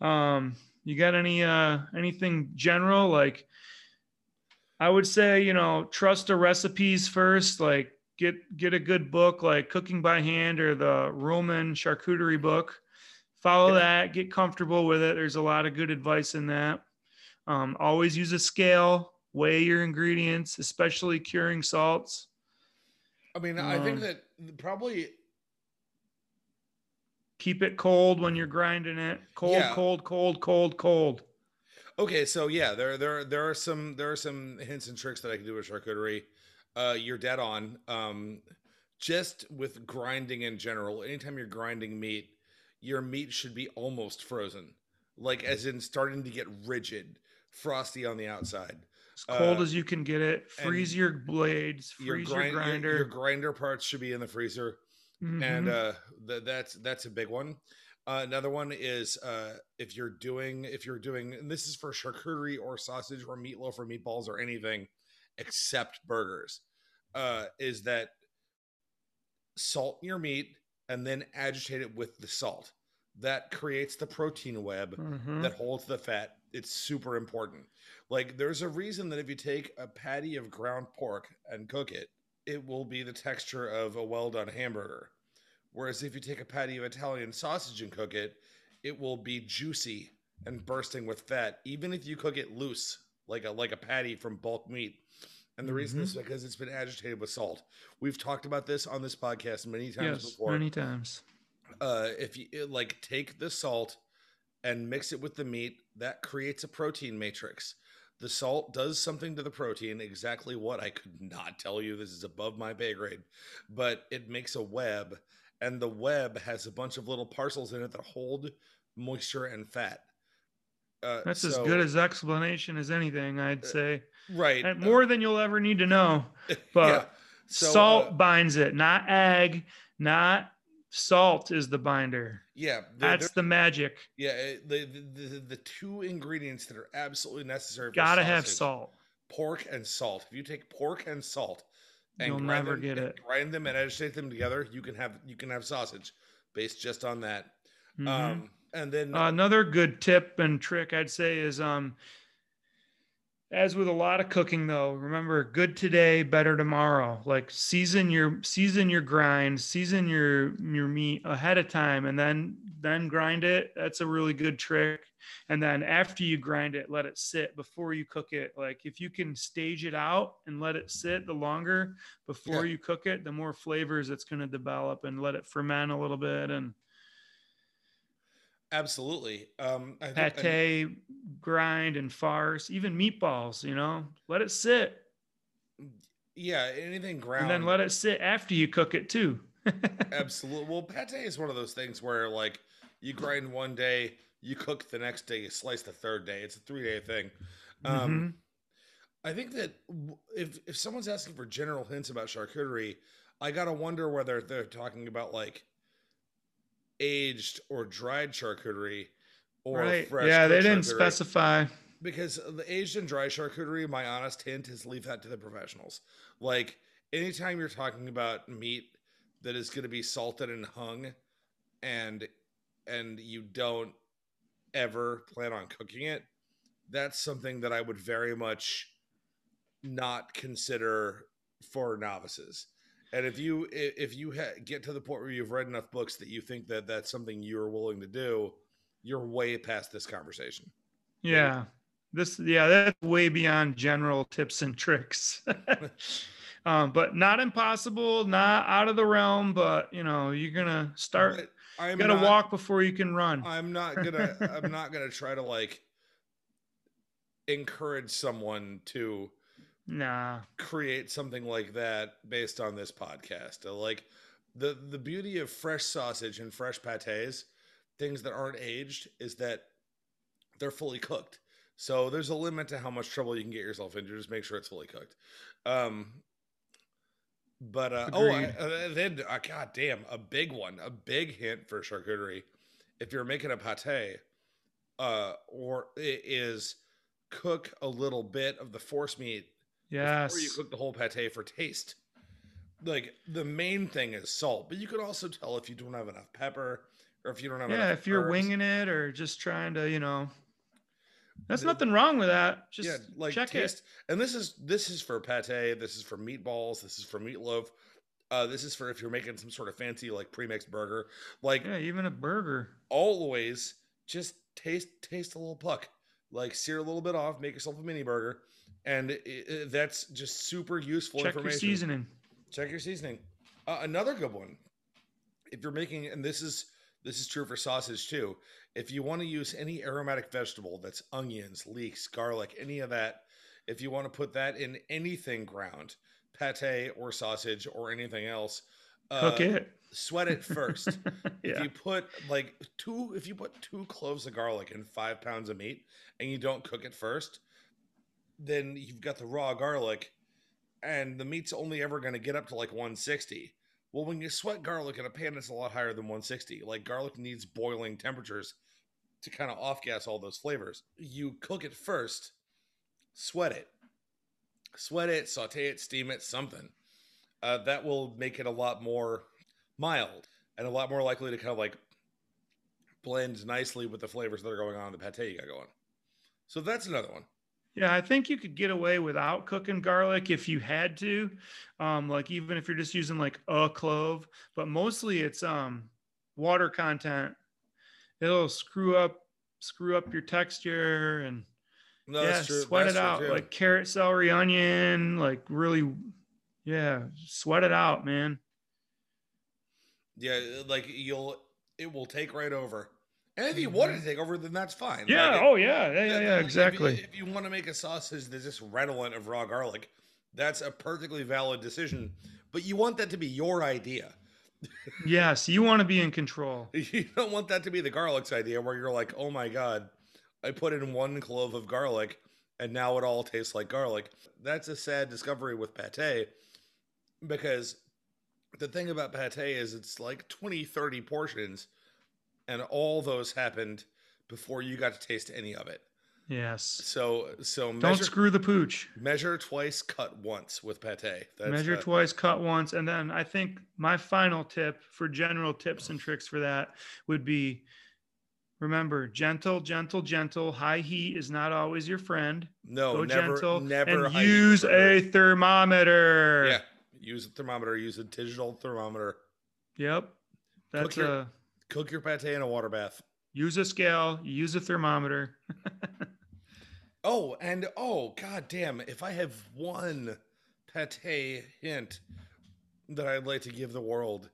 Um, you got any uh anything general? Like, I would say you know trust the recipes first. Like, get get a good book like Cooking by Hand or the Ruhlman Charcuterie book. Follow Yeah. that. Get comfortable with it. There's a lot of good advice in that. Um, always use a scale. Weigh your ingredients, especially curing salts. I mean, I think um, that probably Keep it cold when you're grinding it. Cold, Yeah. cold, cold, cold, cold. Okay, so yeah, there there there are some there are some hints and tricks that I can do with charcuterie. Uh, you're dead on. Um, just with grinding in general, anytime you're grinding meat, your meat should be almost frozen, like as in starting to get rigid, frosty on the outside. As cold Uh, as you can get it. Freeze your blades. Freeze your, grind, your, grinder. your grinder parts should be in the freezer, and Mhm. uh, th- that's that's a big one. Uh, another one is uh, if you're doing if you're doing and this is for charcuterie or sausage or meatloaf or meatballs or anything except burgers, uh, is that salt your meat and then agitate it with the salt. That creates the protein web Mhm. that holds the fat. It's super important. Like there's a reason that if you take a patty of ground pork and cook it, it will be the texture of a well done hamburger. Whereas if you take a patty of Italian sausage and cook it, it will be juicy and bursting with fat, even if you cook it loose, like a like a patty from bulk meat. And the reason is because it's been agitated with salt. We've talked about this on this podcast many times yes, before many times. uh if you like take the salt and mix it with the meat that creates a protein matrix the salt does something to the protein exactly what i could not tell you this is above my pay grade but it makes a web and the web has a bunch of little parcels in it that hold moisture and fat uh, That's as good as explanation as anything, I'd say. right And uh, more than you'll ever need to know. But yeah. So, salt uh, binds it, not egg, not salt is the binder. yeah there- That's the magic. yeah the, the, the two ingredients that are absolutely necessary for Gotta have salt. pork and salt. If you take pork and salt and You'll never them, get it. grind them and agitate them together, you can have you can have sausage based just on that. Mhm. Um, and then Another good tip and trick I'd say is um as with a lot of cooking though, remember good today, better tomorrow. Like season your season your grind, season your your meat ahead of time and then then grind it. That's a really good trick. And then after you grind it, let it sit before you cook it. Like if you can stage it out and let it sit the longer before Yeah. you cook it, the more flavors it's going to develop and let it ferment a little bit and Absolutely. Um, I pate, grind and farce, even meatballs, you know, let it sit yeah, anything ground. and then let it sit after you cook it too. Absolutely. Well, pate is one of those things where like you grind one day, you cook the next day, you slice the third day. It's a three day thing. Um, Mhm. I think that if if someone's asking for general hints about charcuterie, I gotta wonder whether they're talking about like aged or dried charcuterie or right. fresh. Yeah, they didn't specify. because the aged and dry charcuterie, my honest hint is leave that to the professionals. Like anytime you're talking about meat that is going to be salted and hung, and and you don't ever plan on cooking it, that's something that I would very much not consider for novices. And if you if you ha- get to the point where you've read enough books that you think that that's something you're willing to do, you're way past this conversation. Yeah. This yeah, that's way beyond general tips and tricks. um, but not impossible, not out of the realm, but you know, you're gonna start I'm you gotta not- walk before you can run. I'm not gonna. I'm not gonna try to like encourage someone to nah. create something like that based on this podcast. Uh, Like the the beauty of fresh sausage and fresh pates, things that aren't aged, is that they're fully cooked. So there's a limit to how much trouble you can get yourself into. Just make sure it's fully cooked. Um, but uh, oh, I, uh, then uh, god damn, a big one, a big hint for charcuterie. If you're making a pate, uh, or it is cook a little bit of the forcemeat Yes. or you cook the whole pate for taste. Like the main thing is salt, but you can also tell if you don't have enough pepper or if you don't have enough. yeah, if you're herbs. winging it or just trying to, you know. that's The- nothing wrong with that. Just yeah, like check taste. And this is this is for pate. This is for meatballs. This is for meatloaf. Uh, this is for if you're making some sort of fancy like pre-mixed burger. Like. Yeah, even a burger. always, just taste taste a little puck. Like sear a little bit off, make yourself a mini burger, and it, it- that's just super useful Check your seasoning. check your seasoning uh, another good one if you're making and this is this is true for sausage too if you want to use any aromatic vegetable that's onions leeks garlic any of that if you want to put that in anything ground pate or sausage or anything else Cook uh, it. sweat it first yeah. if you put like two if you put two cloves of garlic in five pounds of meat and you don't cook it first then you've got the raw garlic and the meat's only ever going to get up to like 160 well when you sweat garlic in a pan it's a lot higher than 160 like garlic needs boiling temperatures to kind of off gas all those flavors. You cook it first sweat it. Sweat it saute it steam it something. Uh, that will make it a lot more mild and a lot more likely to kind of like blend nicely with the flavors that are going on in the pate you got going. So that's another one. Yeah, I think you could get away without cooking garlic if you had to. Um, like even if you're just using like a clove, but mostly it's um water content. It'll screw up screw up your texture and No, yeah, sweat That's it out. too. Like carrot, celery, onion, like really yeah, sweat it out, man. yeah, like you'll it will take right over. And if you want to take over, then that's fine. Mm-hmm. Yeah, Like, oh yeah, yeah, yeah, yeah, like, if you- exactly. If you, want to make a sausage that's just redolent of raw garlic, that's a perfectly valid decision. But you want that to be your idea. yes, you want to be in control. You don't want that to be the garlic's idea where you're like, oh my God, I put in one clove of garlic and now it all tastes like garlic. That's a sad discovery with pate because the thing about pate is it's like 20, 30 portions and all those happened before you got to taste any of it. Yes. So, so Don't screw the pooch. measure twice, cut once with pate. That's measure uh, twice, cut once, and then I think my final tip for general tips and tricks for that would be remember gentle, gentle, gentle. High heat is not always your friend. No, Go never, gentle never and high heat use burger. a thermometer. Yeah, use a thermometer. Use a digital thermometer. Yep. That's your- a Cook your pate in a water bath. Use a scale. Use a thermometer. Oh, and oh, god damn! If I have one pate hint that I'd like to give the world,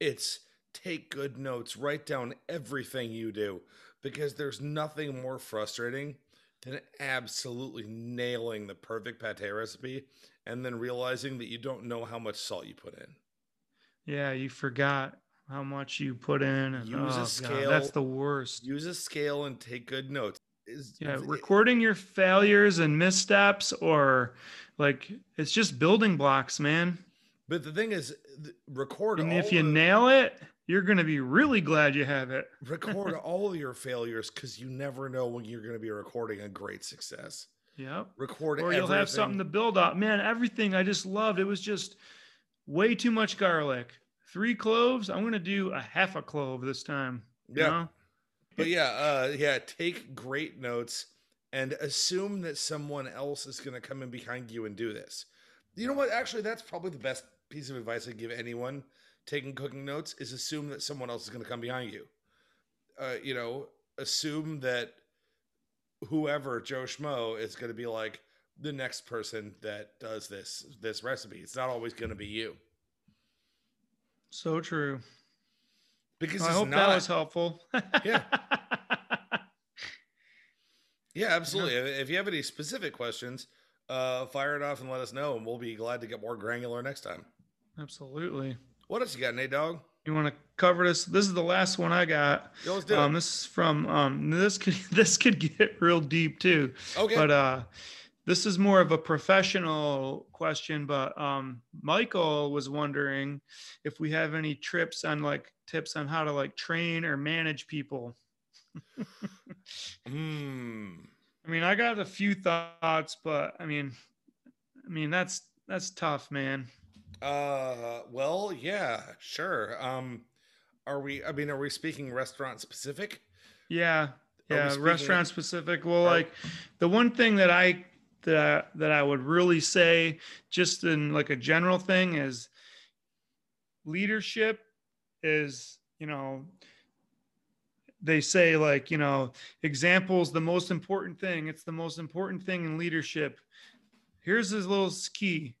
it's take good notes. Write down everything you do because there's nothing more frustrating than absolutely nailing the perfect pate recipe and then realizing that you don't know how much salt you put in. Yeah, you forgot how much you put in, and Use a oh, God, scale. that's the worst. Use a scale and take good notes. Is- Yeah, it- recording your failures and missteps, or like it's just building blocks, man. But the thing is, record And if you the- nail it, you're gonna be really glad you have it. record all your failures because you never know when you're going to be recording a great success. Yep. Record Or you'll have something to build up. Man, everything I just loved. It was just way too much garlic. Three cloves. I'm gonna do a half a clove this time. you Yeah. know? But yeah, uh, yeah, take great notes and assume that someone else is going to come in behind you and do this. You know what? Actually, that's probably the best piece of advice I give anyone taking cooking notes is assume that someone else is going to come behind you. Uh, you know, assume that whoever Joe Schmo is going to be like the next person that does this this recipe. It's not always going to be you So true. because I hope not. that was helpful. Yeah. Yeah, absolutely. If you have any specific questions, uh, fire it off and let us know, and we'll be glad to get more granular next time. Absolutely. What else you got, Nate Dog? You want to cover this? This is the last one I got. Yo, let's do Um, it. this is from um, this could this could get real deep too. Okay. But uh, this is more of a professional question. But um, Michael was wondering if we have any trips on like tips on how to like train or manage people. Hmm. I mean, I got a few thoughts, but I mean, I mean that's that's tough, man. Uh. Well, yeah. Sure. Um. Are we? I mean, are we speaking restaurant specific? Yeah, yeah, restaurant specific. Well, like the one thing that I that that I would really say, just in like a general thing, is leadership is you know they say like you know examples the most important thing it's the most important thing in leadership. Here's his little key.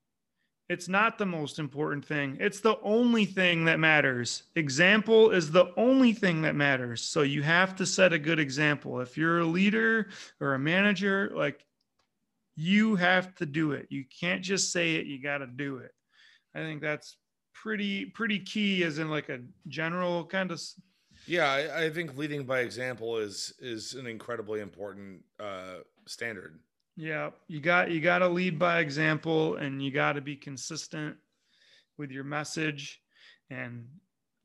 It's not the most important thing. It's the only thing that matters. Example is the only thing that matters. So you have to set a good example. If you're a leader or a manager like you have to do it you can't just say it you got to do it i think that's pretty pretty key as in like a general kind of Yeah, I, I think leading by example is is an incredibly important uh, standard. Yeah, you got you got to lead by example and you got to be consistent with your message and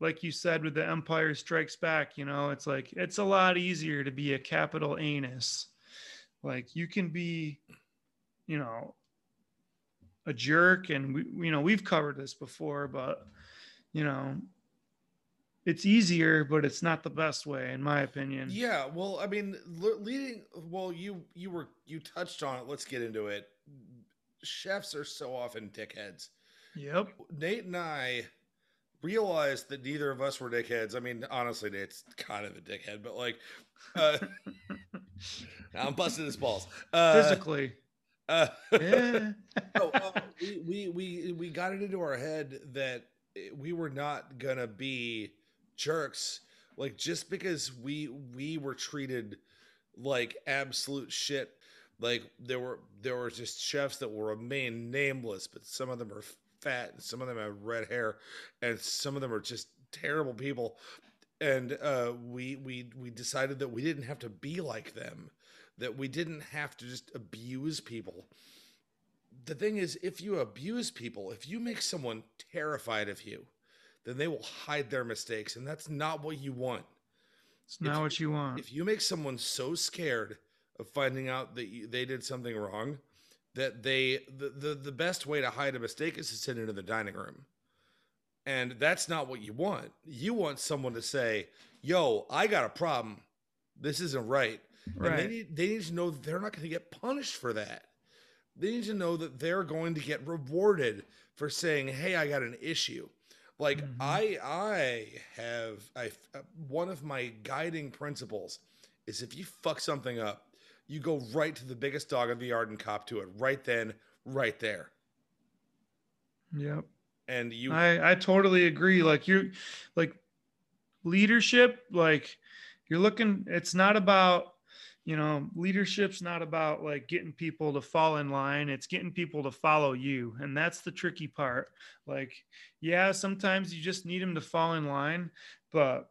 like you said with the empire strikes back, you know, it's like it's a lot easier to be a capital anus. Like you can be you know a jerk and we you know, we've covered this before, but you know, it's easier, but it's not the best way in my opinion. Yeah, well, I mean, leading. Well, you you were you touched on it. Let's get into it. Chefs are so often dickheads. Yep. Nate and I realized that neither of us were dickheads. I mean, honestly, Nate's kind of a dickhead, but like, uh, I'm busting his balls. Uh, Physically. Uh, Yeah. no, uh, we, we we we got it into our head that we were not gonna be jerks. Like just because we we were treated like absolute shit. Like there were there were just chefs that will remain nameless, but some of them are fat and some of them have red hair, and some of them are just terrible people. And uh, we we we decided that we didn't have to be like them, that we didn't have to just abuse people the thing is, if you abuse people, if you make someone terrified of you, then they will hide their mistakes, and that's not what you want. It's not If- what you want. If you make someone so scared of finding out that you, they did something wrong, that they the, the the best way to hide a mistake is to sit into the dining room, and that's not what you want. You want someone to say, "Yo, I got a problem. This isn't right." And they need they need to know they're not going to get punished for that. They need to know that they're going to get rewarded for saying, "Hey, I got an issue." Like Mhm. I I have I uh, one of my guiding principles is if you fuck something up, you go right to the biggest dog in the yard and cop to it right then, right there. Yep. And you I, I totally agree. Like you're like leadership, like you're looking, it's not about, you know, leadership's not about like getting people to fall in line. It's getting people to follow you. And that's the tricky part. Like, yeah, sometimes you just need them to fall in line, but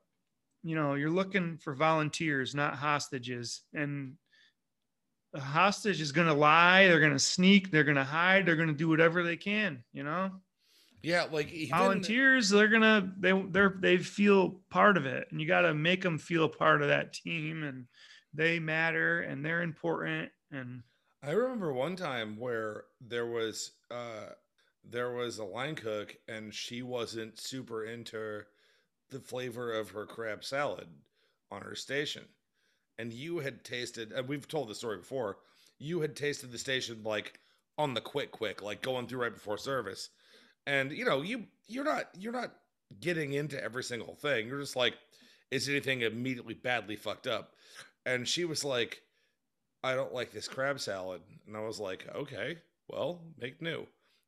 you know, you're looking for volunteers, not hostages. And a hostage is going to lie. They're going to sneak. They're going to hide. They're going to do whatever they can, you know? yeah, like volunteers they're gonna they they're they feel part of it and you got to make them feel part of that team and they matter and they're important and I remember one time where there was uh there was a line cook and she wasn't super into the flavor of her crab salad on her station. And you had tasted and we've told the story before, you had tasted the station like on the quick quick, like going through right before service. And you know, you you're not you're not getting into every single thing. You're just like, is anything immediately badly fucked up? And she was like, I don't like this crab salad. And I was like, okay, well, make new.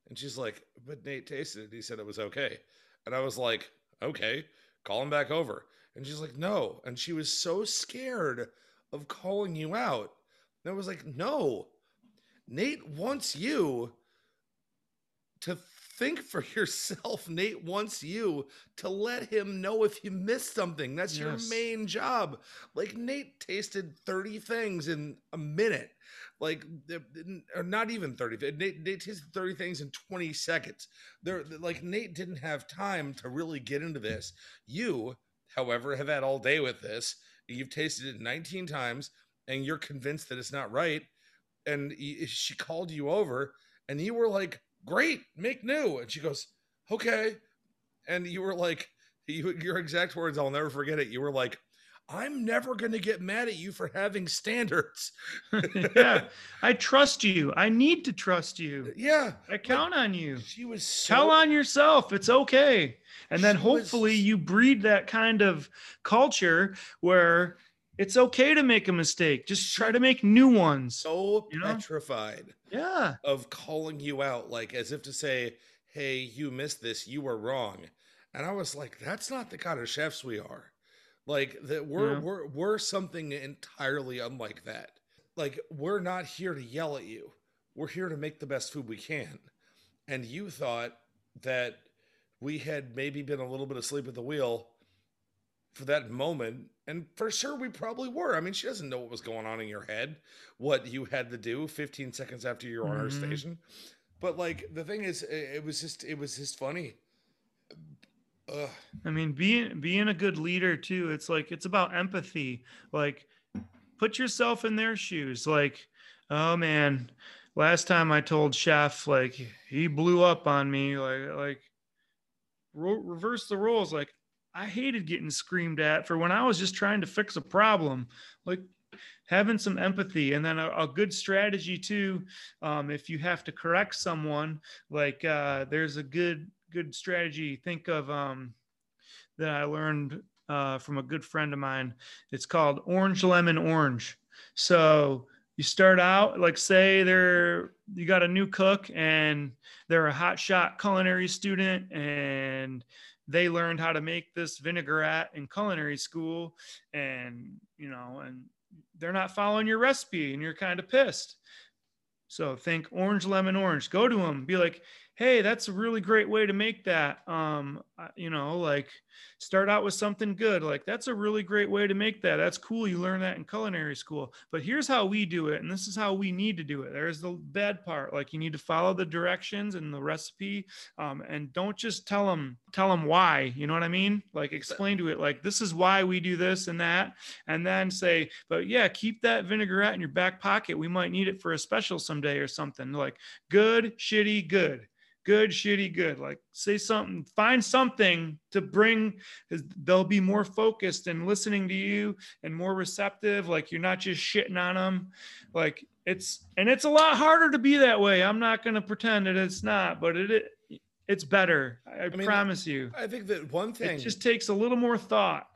And she's like, but Nate tasted it. He said it was okay. And I was like, okay, call him back over. And she's like, no. And she was so scared of calling you out. And I was like, no, Nate wants you to think for yourself. Nate wants you to let him know if you missed something. That's your main job. Like Nate tasted 30 things in a minute. Like or not even 30. Nate, Nate tasted 30 things in 20 seconds. There like Nate didn't have time to really get into this. You, however, have had all day with this. You've tasted it 19 times and you're convinced that it's not right. And she called you over and you were like, great, make new. And she goes, okay. And you were like, you, your exact words, I'll never forget it. You were like, I'm never going to get mad at you for having standards. yeah i trust you i need to trust you Yeah. i count on you She was so. tell on yourself it's okay and then She hopefully was- you breed that kind of culture where it's okay to make a mistake just try to make new ones so you know? petrified yeah of calling you out, like as if to say, hey, you missed this, you were wrong. And I was like, that's not the kind of chefs we are. Like that we're Yeah. we're we're something entirely unlike that. Like we're not here to yell at you. We're here to make the best food we can. And you thought that we had maybe been a little bit asleep at the wheel for that moment. And for sure we probably were. I mean, she doesn't know what was going on in your head, what you had to do 15 seconds after you were on her Mhm. station. But like the thing is, it, was just it was just funny. Ugh. I mean, being being a good leader too. It's like it's about empathy. Like, put yourself in their shoes. Like, oh man, last time I told Chef, like he blew up on me. Like, like reverse the roles. Like, I hated getting screamed at for when I was just trying to fix a problem. Like, having some empathy and then a, a good strategy too. Um, if you have to correct someone, like uh, there's a good good strategy. Think of um, that I learned uh, from a good friend of mine. It's called orange, lemon, orange. So you start out like say they're you got a new cook and they're a hot shot culinary student and they learned how to make this vinaigrette in culinary school and you know and they're not following your recipe and you're kind of pissed. So think orange lemon orange. Go to them be like hey that's a really great way to make that. Um you know like start out with something good like that's a really great way to make that. That's cool you learn that in culinary school. But here's how we do it and this is how we need to do it. There's the bad part like you need to follow the directions and the recipe um, and don't just tell them tell them why you know what i mean? Like explain to it like this is why we do this and that and then say but yeah keep that vinaigrette in your back pocket. We might need it for a special someday or something like good shitty good good shitty good like say something find something to bring they'll be more focused and listening to you and more receptive like you're not just shitting on them like it's and it's a lot harder to be that way i'm not going to pretend that it's not but it, it it's better. I, I mean, promise you. I think that one thing it just takes a little more thought.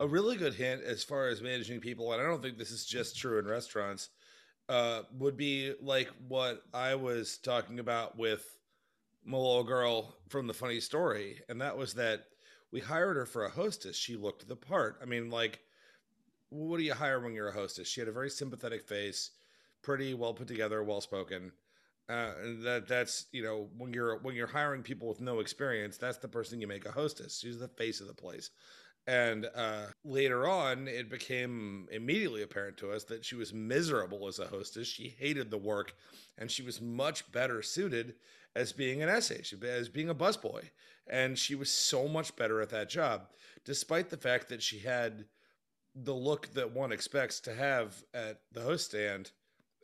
A really good hint as far as managing people, and I don't think this is just true in restaurants, uh, would be like what I was talking about with my little girl from the funny story, and that was that we hired her for a hostess. She looked the part. I mean, like, what do you hire when you're a hostess? She had a very sympathetic face, pretty well put together, well spoken. Uh, and that that's you know when you're when you're hiring people with no experience, that's the person you make a hostess. She's the face of the place. And uh, later on, it became immediately apparent to us that she was miserable as a hostess. She hated the work, and she was much better suited as being an SA, as being a busboy. And she was so much better at that job, despite the fact that she had the look that one expects to have at the host stand.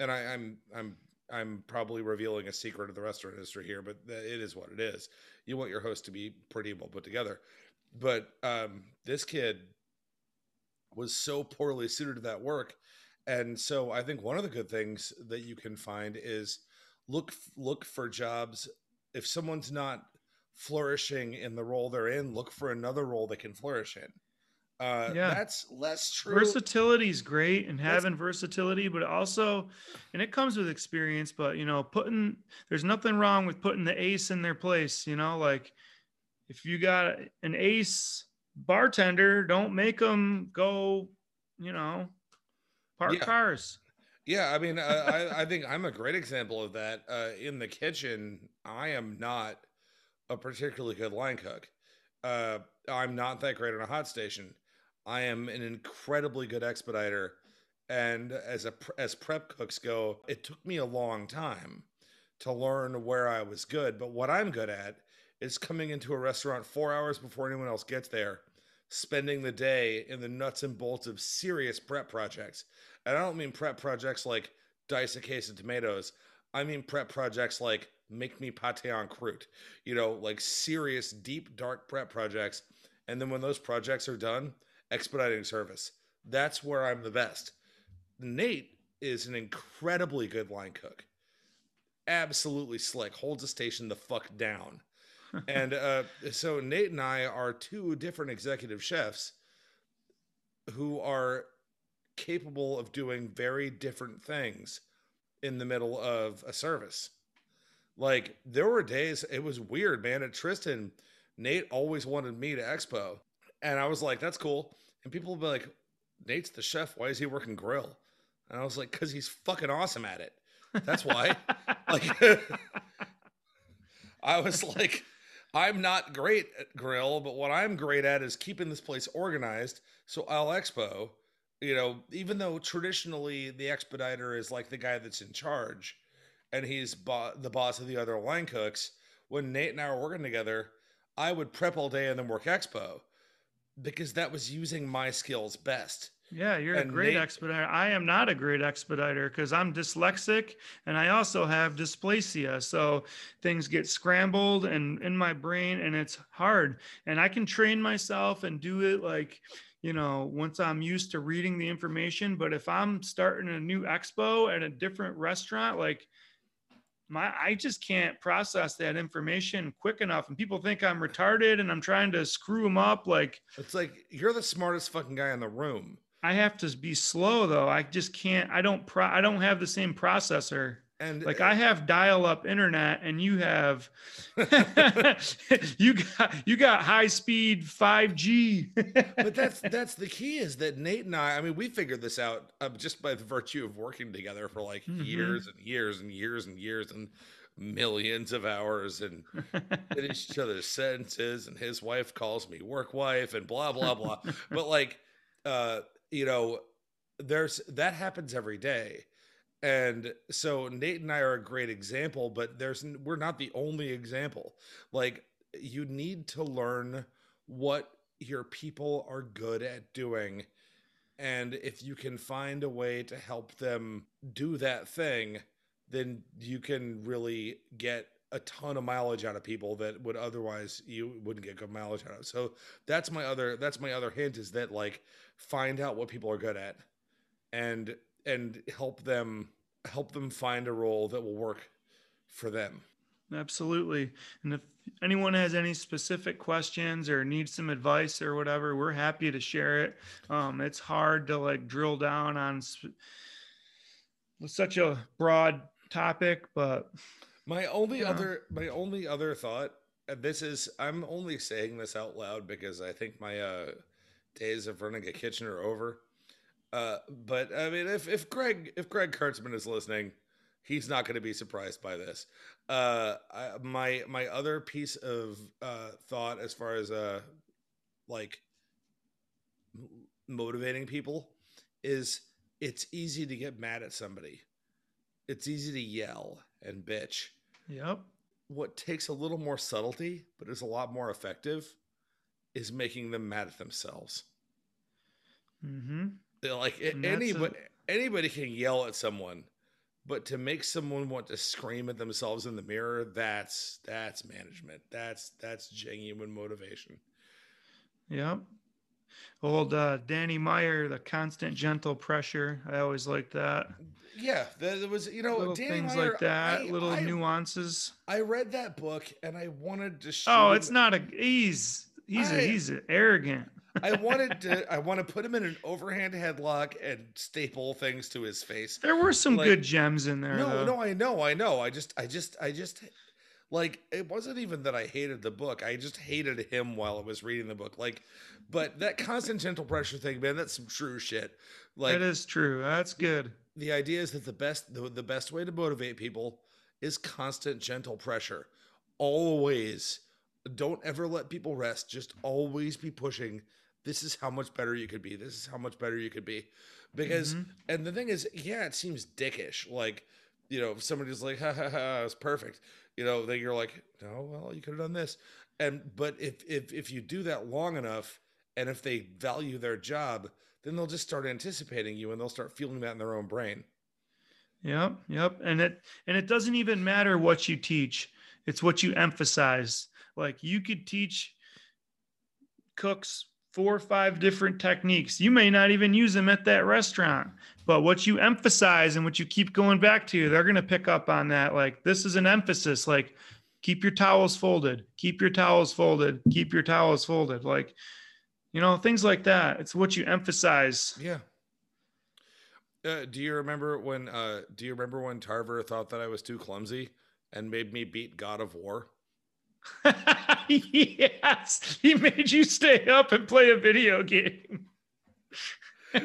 And I, I'm I'm I'm probably revealing a secret of the restaurant industry here, but it is what it is. You want your host to be pretty well put together but um, this kid was so poorly suited to that work and so i think one of the good things that you can find is look look for jobs if someone's not flourishing in the role they're in look for another role they can flourish in uh, yeah that's less true versatility is great and having that's... versatility but also and it comes with experience but you know putting there's nothing wrong with putting the ace in their place you know like if you got an ace bartender, don't make them go, you know, park yeah. cars. Yeah, I mean, I, I think I'm a great example of that. Uh, in the kitchen, I am not a particularly good line cook. Uh, I'm not that great on a hot station. I am an incredibly good expediter, and as a as prep cooks go, it took me a long time to learn where I was good. But what I'm good at is coming into a restaurant four hours before anyone else gets there, spending the day in the nuts and bolts of serious prep projects. And I don't mean prep projects like dice a case of tomatoes. I mean prep projects like make me pate en croûte, you know, like serious, deep, dark prep projects. And then when those projects are done, expediting service. That's where I'm the best. Nate is an incredibly good line cook. Absolutely slick, holds a station the fuck down and uh, so Nate and I are two different executive chefs who are capable of doing very different things in the middle of a service. Like there were days it was weird, man. At Tristan, Nate always wanted me to expo, and I was like, "That's cool." And people would be like, "Nate's the chef. Why is he working grill?" And I was like, "Cause he's fucking awesome at it. That's why." like, I was like, I'm not great at grill, but what I'm great at is keeping this place organized. So I'll expo, you know, even though traditionally the expediter is like the guy that's in charge and he's bo- the boss of the other line cooks, when Nate and I were working together, I would prep all day and then work expo because that was using my skills best. Yeah, you're and a great Nate, expediter. I am not a great expediter because I'm dyslexic and I also have dysplasia. So things get scrambled and in my brain and it's hard. And I can train myself and do it like, you know, once I'm used to reading the information. But if I'm starting a new expo at a different restaurant, like my I just can't process that information quick enough. And people think I'm retarded and I'm trying to screw them up. Like it's like you're the smartest fucking guy in the room I have to be slow though. I just can't. I don't. Pro, I don't have the same processor. And like I have dial-up internet, and you have you got you got high speed five G. but that's that's the key is that Nate and I. I mean, we figured this out uh, just by the virtue of working together for like mm-hmm. years and years and years and years and millions of hours and in each other's sentences. And his wife calls me work wife and blah blah blah. but like. uh you know, there's that happens every day. And so Nate and I are a great example, but there's we're not the only example. Like you need to learn what your people are good at doing. And if you can find a way to help them do that thing, then you can really get a ton of mileage out of people that would otherwise you wouldn't get good mileage out of. So that's my other that's my other hint is that like find out what people are good at and and help them help them find a role that will work for them. absolutely. And if anyone has any specific questions or needs some advice or whatever, we're happy to share it. Um, it's hard to like drill down on sp- such a broad topic, but My only Yeah. other my only other thought, and this is I'm only saying this out loud because I think my uh days of running a kitchen are over. Uh but I mean if if Greg if Greg Kurtzman is listening, he's not going to be surprised by this. Uh I, my my other piece of uh thought as far as uh like motivating people is it's easy to get mad at somebody. It's easy to yell and bitch yep. what takes a little more subtlety but is a lot more effective is making them mad at themselves Mm-hmm. Like a- And that's a- anybody anybody can yell at someone but to make someone want to scream at themselves in the mirror that's that's management that's that's genuine motivation Yep. Old uh, Danny Meyer, the constant gentle pressure. I always liked that. yeah there, was you know little Danny things Meyer, like that, I, little I, nuances. I read that book and i wanted to Oh, him- it's not a. He's he's I- a, he's arrogant. I wanted to i want to put him in an overhand headlock and staple things to his face There were some like- good gems in there. No, though. no, I know, I know. I just, I just, I just, like, it wasn't even that I hated the book. I just hated him while I was reading the book. Like, but that constant gentle pressure thing, man, that's some true shit. Like, that is true. That's good. the idea is that the best, the, the best way to motivate people is constant gentle pressure. Always, don't ever let people rest. Just always be pushing. This is how much better you could be. This is how much better you could be. Because Mhm. and the thing is, yeah, it seems dickish. Like, you know, if somebody's like, ha ha ha, it's perfect. You know, then you're like, no, well, you could have done this. And but if if if you do that long enough, and if they value their job, then they'll just start anticipating you, and they'll start feeling that in their own brain. Yep, yep. And it and it doesn't even matter what you teach. It's what you emphasize. Like you could teach cooks four or five different techniques. You may not even use them at that restaurant, but what you emphasize and what you keep going back to, they're going to pick up on that. Like this is an emphasis like keep your towels folded, keep your towels folded, keep your towels folded. Like you know, things like that. It's what you emphasize. Yeah. Uh, do you remember when? Uh, do you remember when Tarver thought that I was too clumsy and made me beat God of War? yes, he made you stay up and play a video game.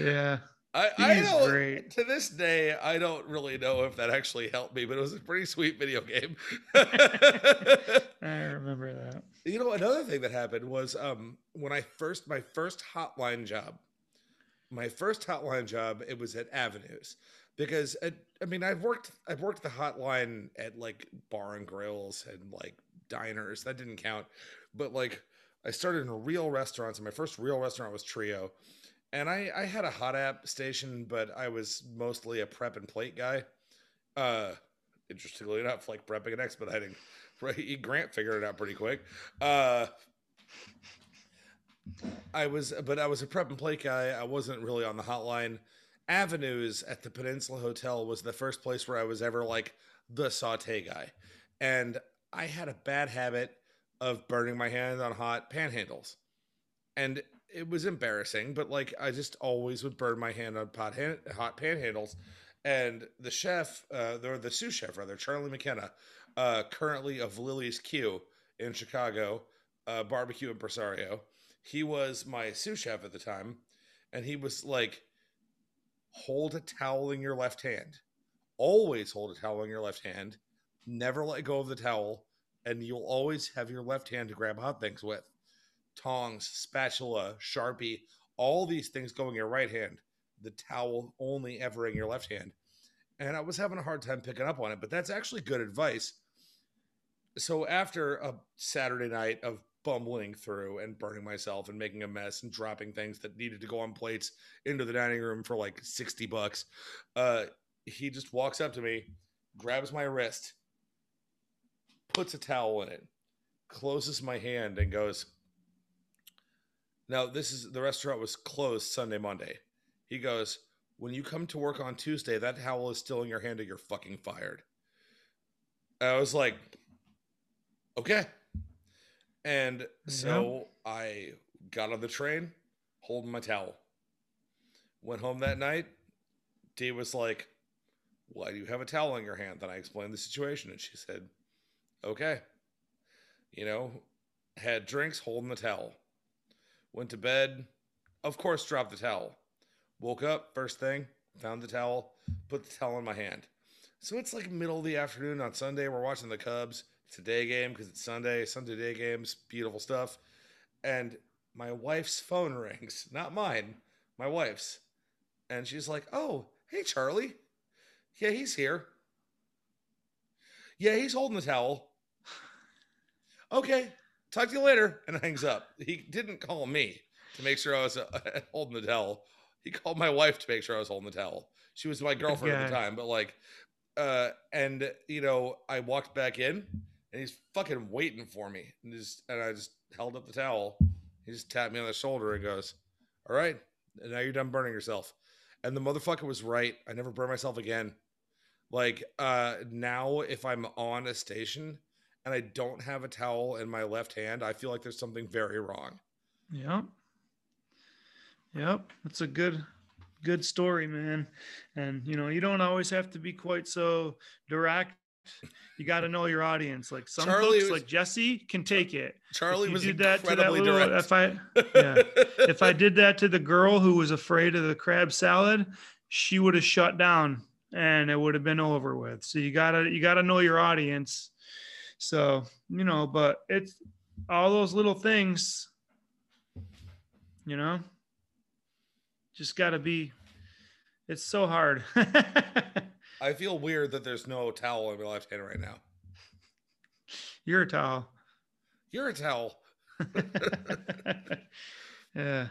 yeah, I, I don't. great. To this day, I don't really know if that actually helped me, but it was a pretty sweet video game. I remember that. you know, another thing that happened was um, when I first my first hotline job. My first hotline job, it was at Avenues because uh, I mean I've worked I've worked the hotline at like bar and grills and like diners that didn't count, but like I started in real restaurants and my first real restaurant was Trio, and I I had a hot app station, but I was mostly a prep and plate guy. Uh, interestingly enough, like prepping and expediting. Right, Grant figured it out pretty quick. Uh, I was, but I was a prep and plate guy. I wasn't really on the hotline. Avenues at the Peninsula Hotel was the first place where I was ever like the saute guy. And I had a bad habit of burning my hand on hot panhandles. And it was embarrassing, but like I just always would burn my hand on pot hand, hot panhandles. And the chef, uh, or the sous chef rather, Charlie McKenna, uh, currently of Lillie's Q in Chicago, uh, barbecue impresario. He was my sous chef at the time, and he was like, hold a towel in your left hand. Always hold a towel in your left hand. Never let go of the towel, and you'll always have your left hand to grab hot things with. Tongs, spatula, sharpie, all these things go in your right hand. The towel only ever in your left hand. And I was having a hard time picking up on it, but that's actually good advice. So after a Saturday night of bumbling through and burning myself and making a mess and dropping things that needed to go on plates into the dining room for like 60 bucks, uh, he just walks up to me, grabs my wrist, puts a towel in it, closes my hand, and goes, Now, this is the restaurant was closed Sunday, Monday. He goes, When you come to work on Tuesday, that towel is still in your hand or you're fucking fired. I was like, okay. And so I got on the train holding my towel. Went home that night. Dee was like, Why do you have a towel in your hand? Then I explained the situation and she said, Okay. You know, had drinks holding the towel. Went to bed. Of course, dropped the towel. Woke up, first thing, found the towel, put the towel in my hand. So it's like middle of the afternoon on Sunday. We're watching the Cubs. It's a day game because it's Sunday. Sunday day games, beautiful stuff. And my wife's phone rings, not mine, my wife's. And she's like, Oh, hey, Charlie. Yeah, he's here. Yeah, he's holding the towel. Okay, talk to you later. And hangs up. He didn't call me to make sure I was uh, holding the towel. He called my wife to make sure I was holding the towel. She was my girlfriend at the time, but like, uh, and you know, I walked back in and he's fucking waiting for me. And just and I just held up the towel. He just tapped me on the shoulder and goes, All right, and now you're done burning yourself. And the motherfucker was right. I never burn myself again. Like, uh, now if I'm on a station and I don't have a towel in my left hand, I feel like there's something very wrong. Yep. Yep. That's a good good story, man. And you know, you don't always have to be quite so direct. You got to know your audience. Like some Charlie folks, was- like Jesse, can take it. Charlie was did that to that little, direct. if I yeah, if I did that to the girl who was afraid of the crab salad, she would have shut down and it would have been over with. So you gotta you gotta know your audience. So you know, but it's all those little things. You know, just gotta be. It's so hard. I feel weird that there's no towel in my left hand right now. You're a towel. You're a towel. yeah,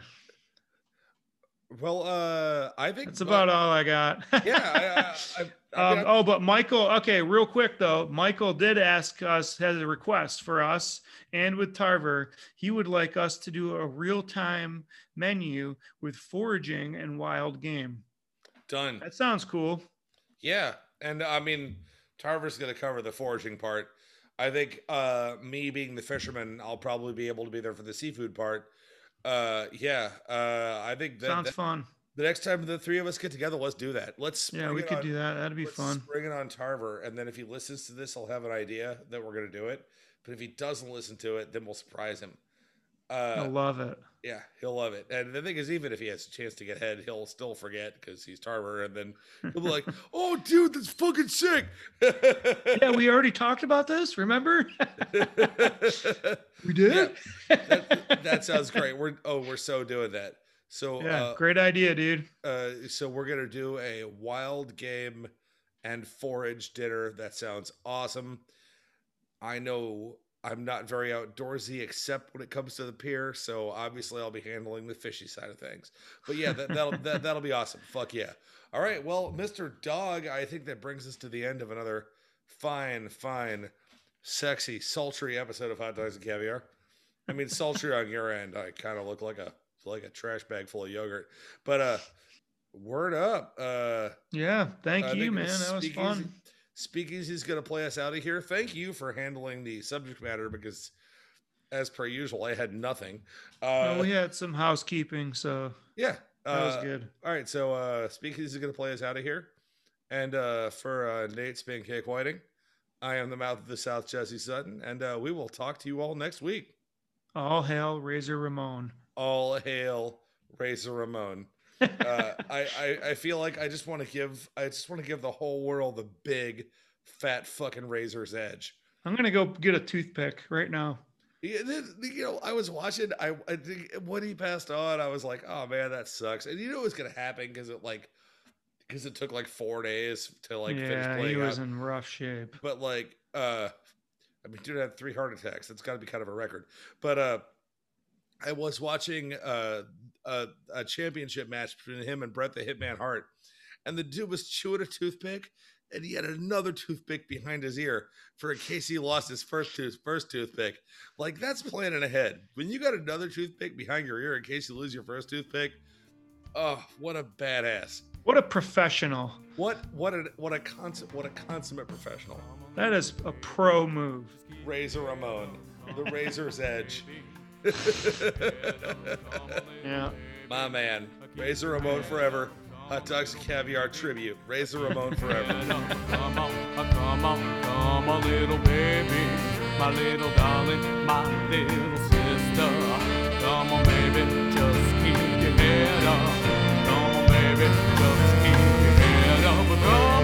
Well, uh, I think that's about all I got. Yeah, I, I, I, Um, oh, but Michael, okay, real quick though, Michael did ask us, has a request for us and with Tarver. He would like us to do a real time menu with foraging and wild game. done. That sounds cool. Yeah, and I mean, Tarver's going to cover the foraging part. I think uh, me being the fisherman, I'll probably be able to be there for the seafood part. Uh, yeah, uh, I think that, sounds that fun. the next time the three of us get together, let's do that. Let's Yeah, we could on- do that. That'd be let's fun. Bring it on Tarver, and then if he listens to this, I'll have an idea that we're going to do it. But if he doesn't listen to it, then we'll surprise him. I Uh, love it. yeah, he'll love it. And the thing is, even if he has a chance to get ahead, he'll still forget because he's Tarver, and then he'll be like, "Oh, dude, that's fucking sick." Yeah, we already talked about this. Remember? we did. that, that sounds great. We're oh, we're so doing that. So yeah, uh, great idea, dude. uh, so we're gonna do a wild game and forage dinner. That sounds awesome. I know I'm not very outdoorsy except when it comes to the pier, so obviously I'll be handling the fishy side of things. But yeah, that, that'll that, that'll be awesome. Fuck yeah! All right, well, Mr. Dog, I think that brings us to the end of another fine, fine, sexy, sultry episode of Hot Dogs and Caviar. I mean, sultry on your end. I kind of look like a like a trash bag full of yogurt, but uh, word up. Uh, Yeah, thank I you, man. That was Speakeasy- fun. Speakeasy's going to play us out of here. Thank you for handling the subject matter because, as per usual, I had nothing. Uh, Well, we had some housekeeping, so yeah. that was uh, good. All right. So, uh, Speakeasy is going to play us out of here. And uh, for uh, Nate Spin Cake Whiting, I am the mouth of the South, Jesse Sutton. And uh, we will talk to you all next week. All hail Razor Ramon. All hail Razor Ramon. Uh, I, I I feel like I just want to give I just want to give the whole world the big fat fucking razor's edge. I'm gonna go get a toothpick right now. Yeah, you know, I was watching. I, I think when he passed on, I was like, "Oh man, that sucks." And you know what's gonna happen because it like because it took like four days to like finish yeah, he playing was out. in rough shape. But like, uh, I mean, dude had three heart attacks. That's got to be kind of a record. But uh, I was watching uh, a, a championship match between him and Bret the Hitman Hart, and the dude was chewing a toothpick, and he had another toothpick behind his ear for in case he lost his first tooth first toothpick. Like that's planning ahead. When you got another toothpick behind your ear in case you lose your first toothpick, oh, what a badass! What a professional. What what a what a consummate what a consummate professional. That is a pro move. Razor Ramon, the Razor's Edge yeah. My man, Razor Ramon forever. Hot dogs and caviar tribute. Razor Ramon forever. come on, come on, come on, little baby, my little darling, my little sister. Come on, baby, just keep your head up. Come on, baby, just keep your head up.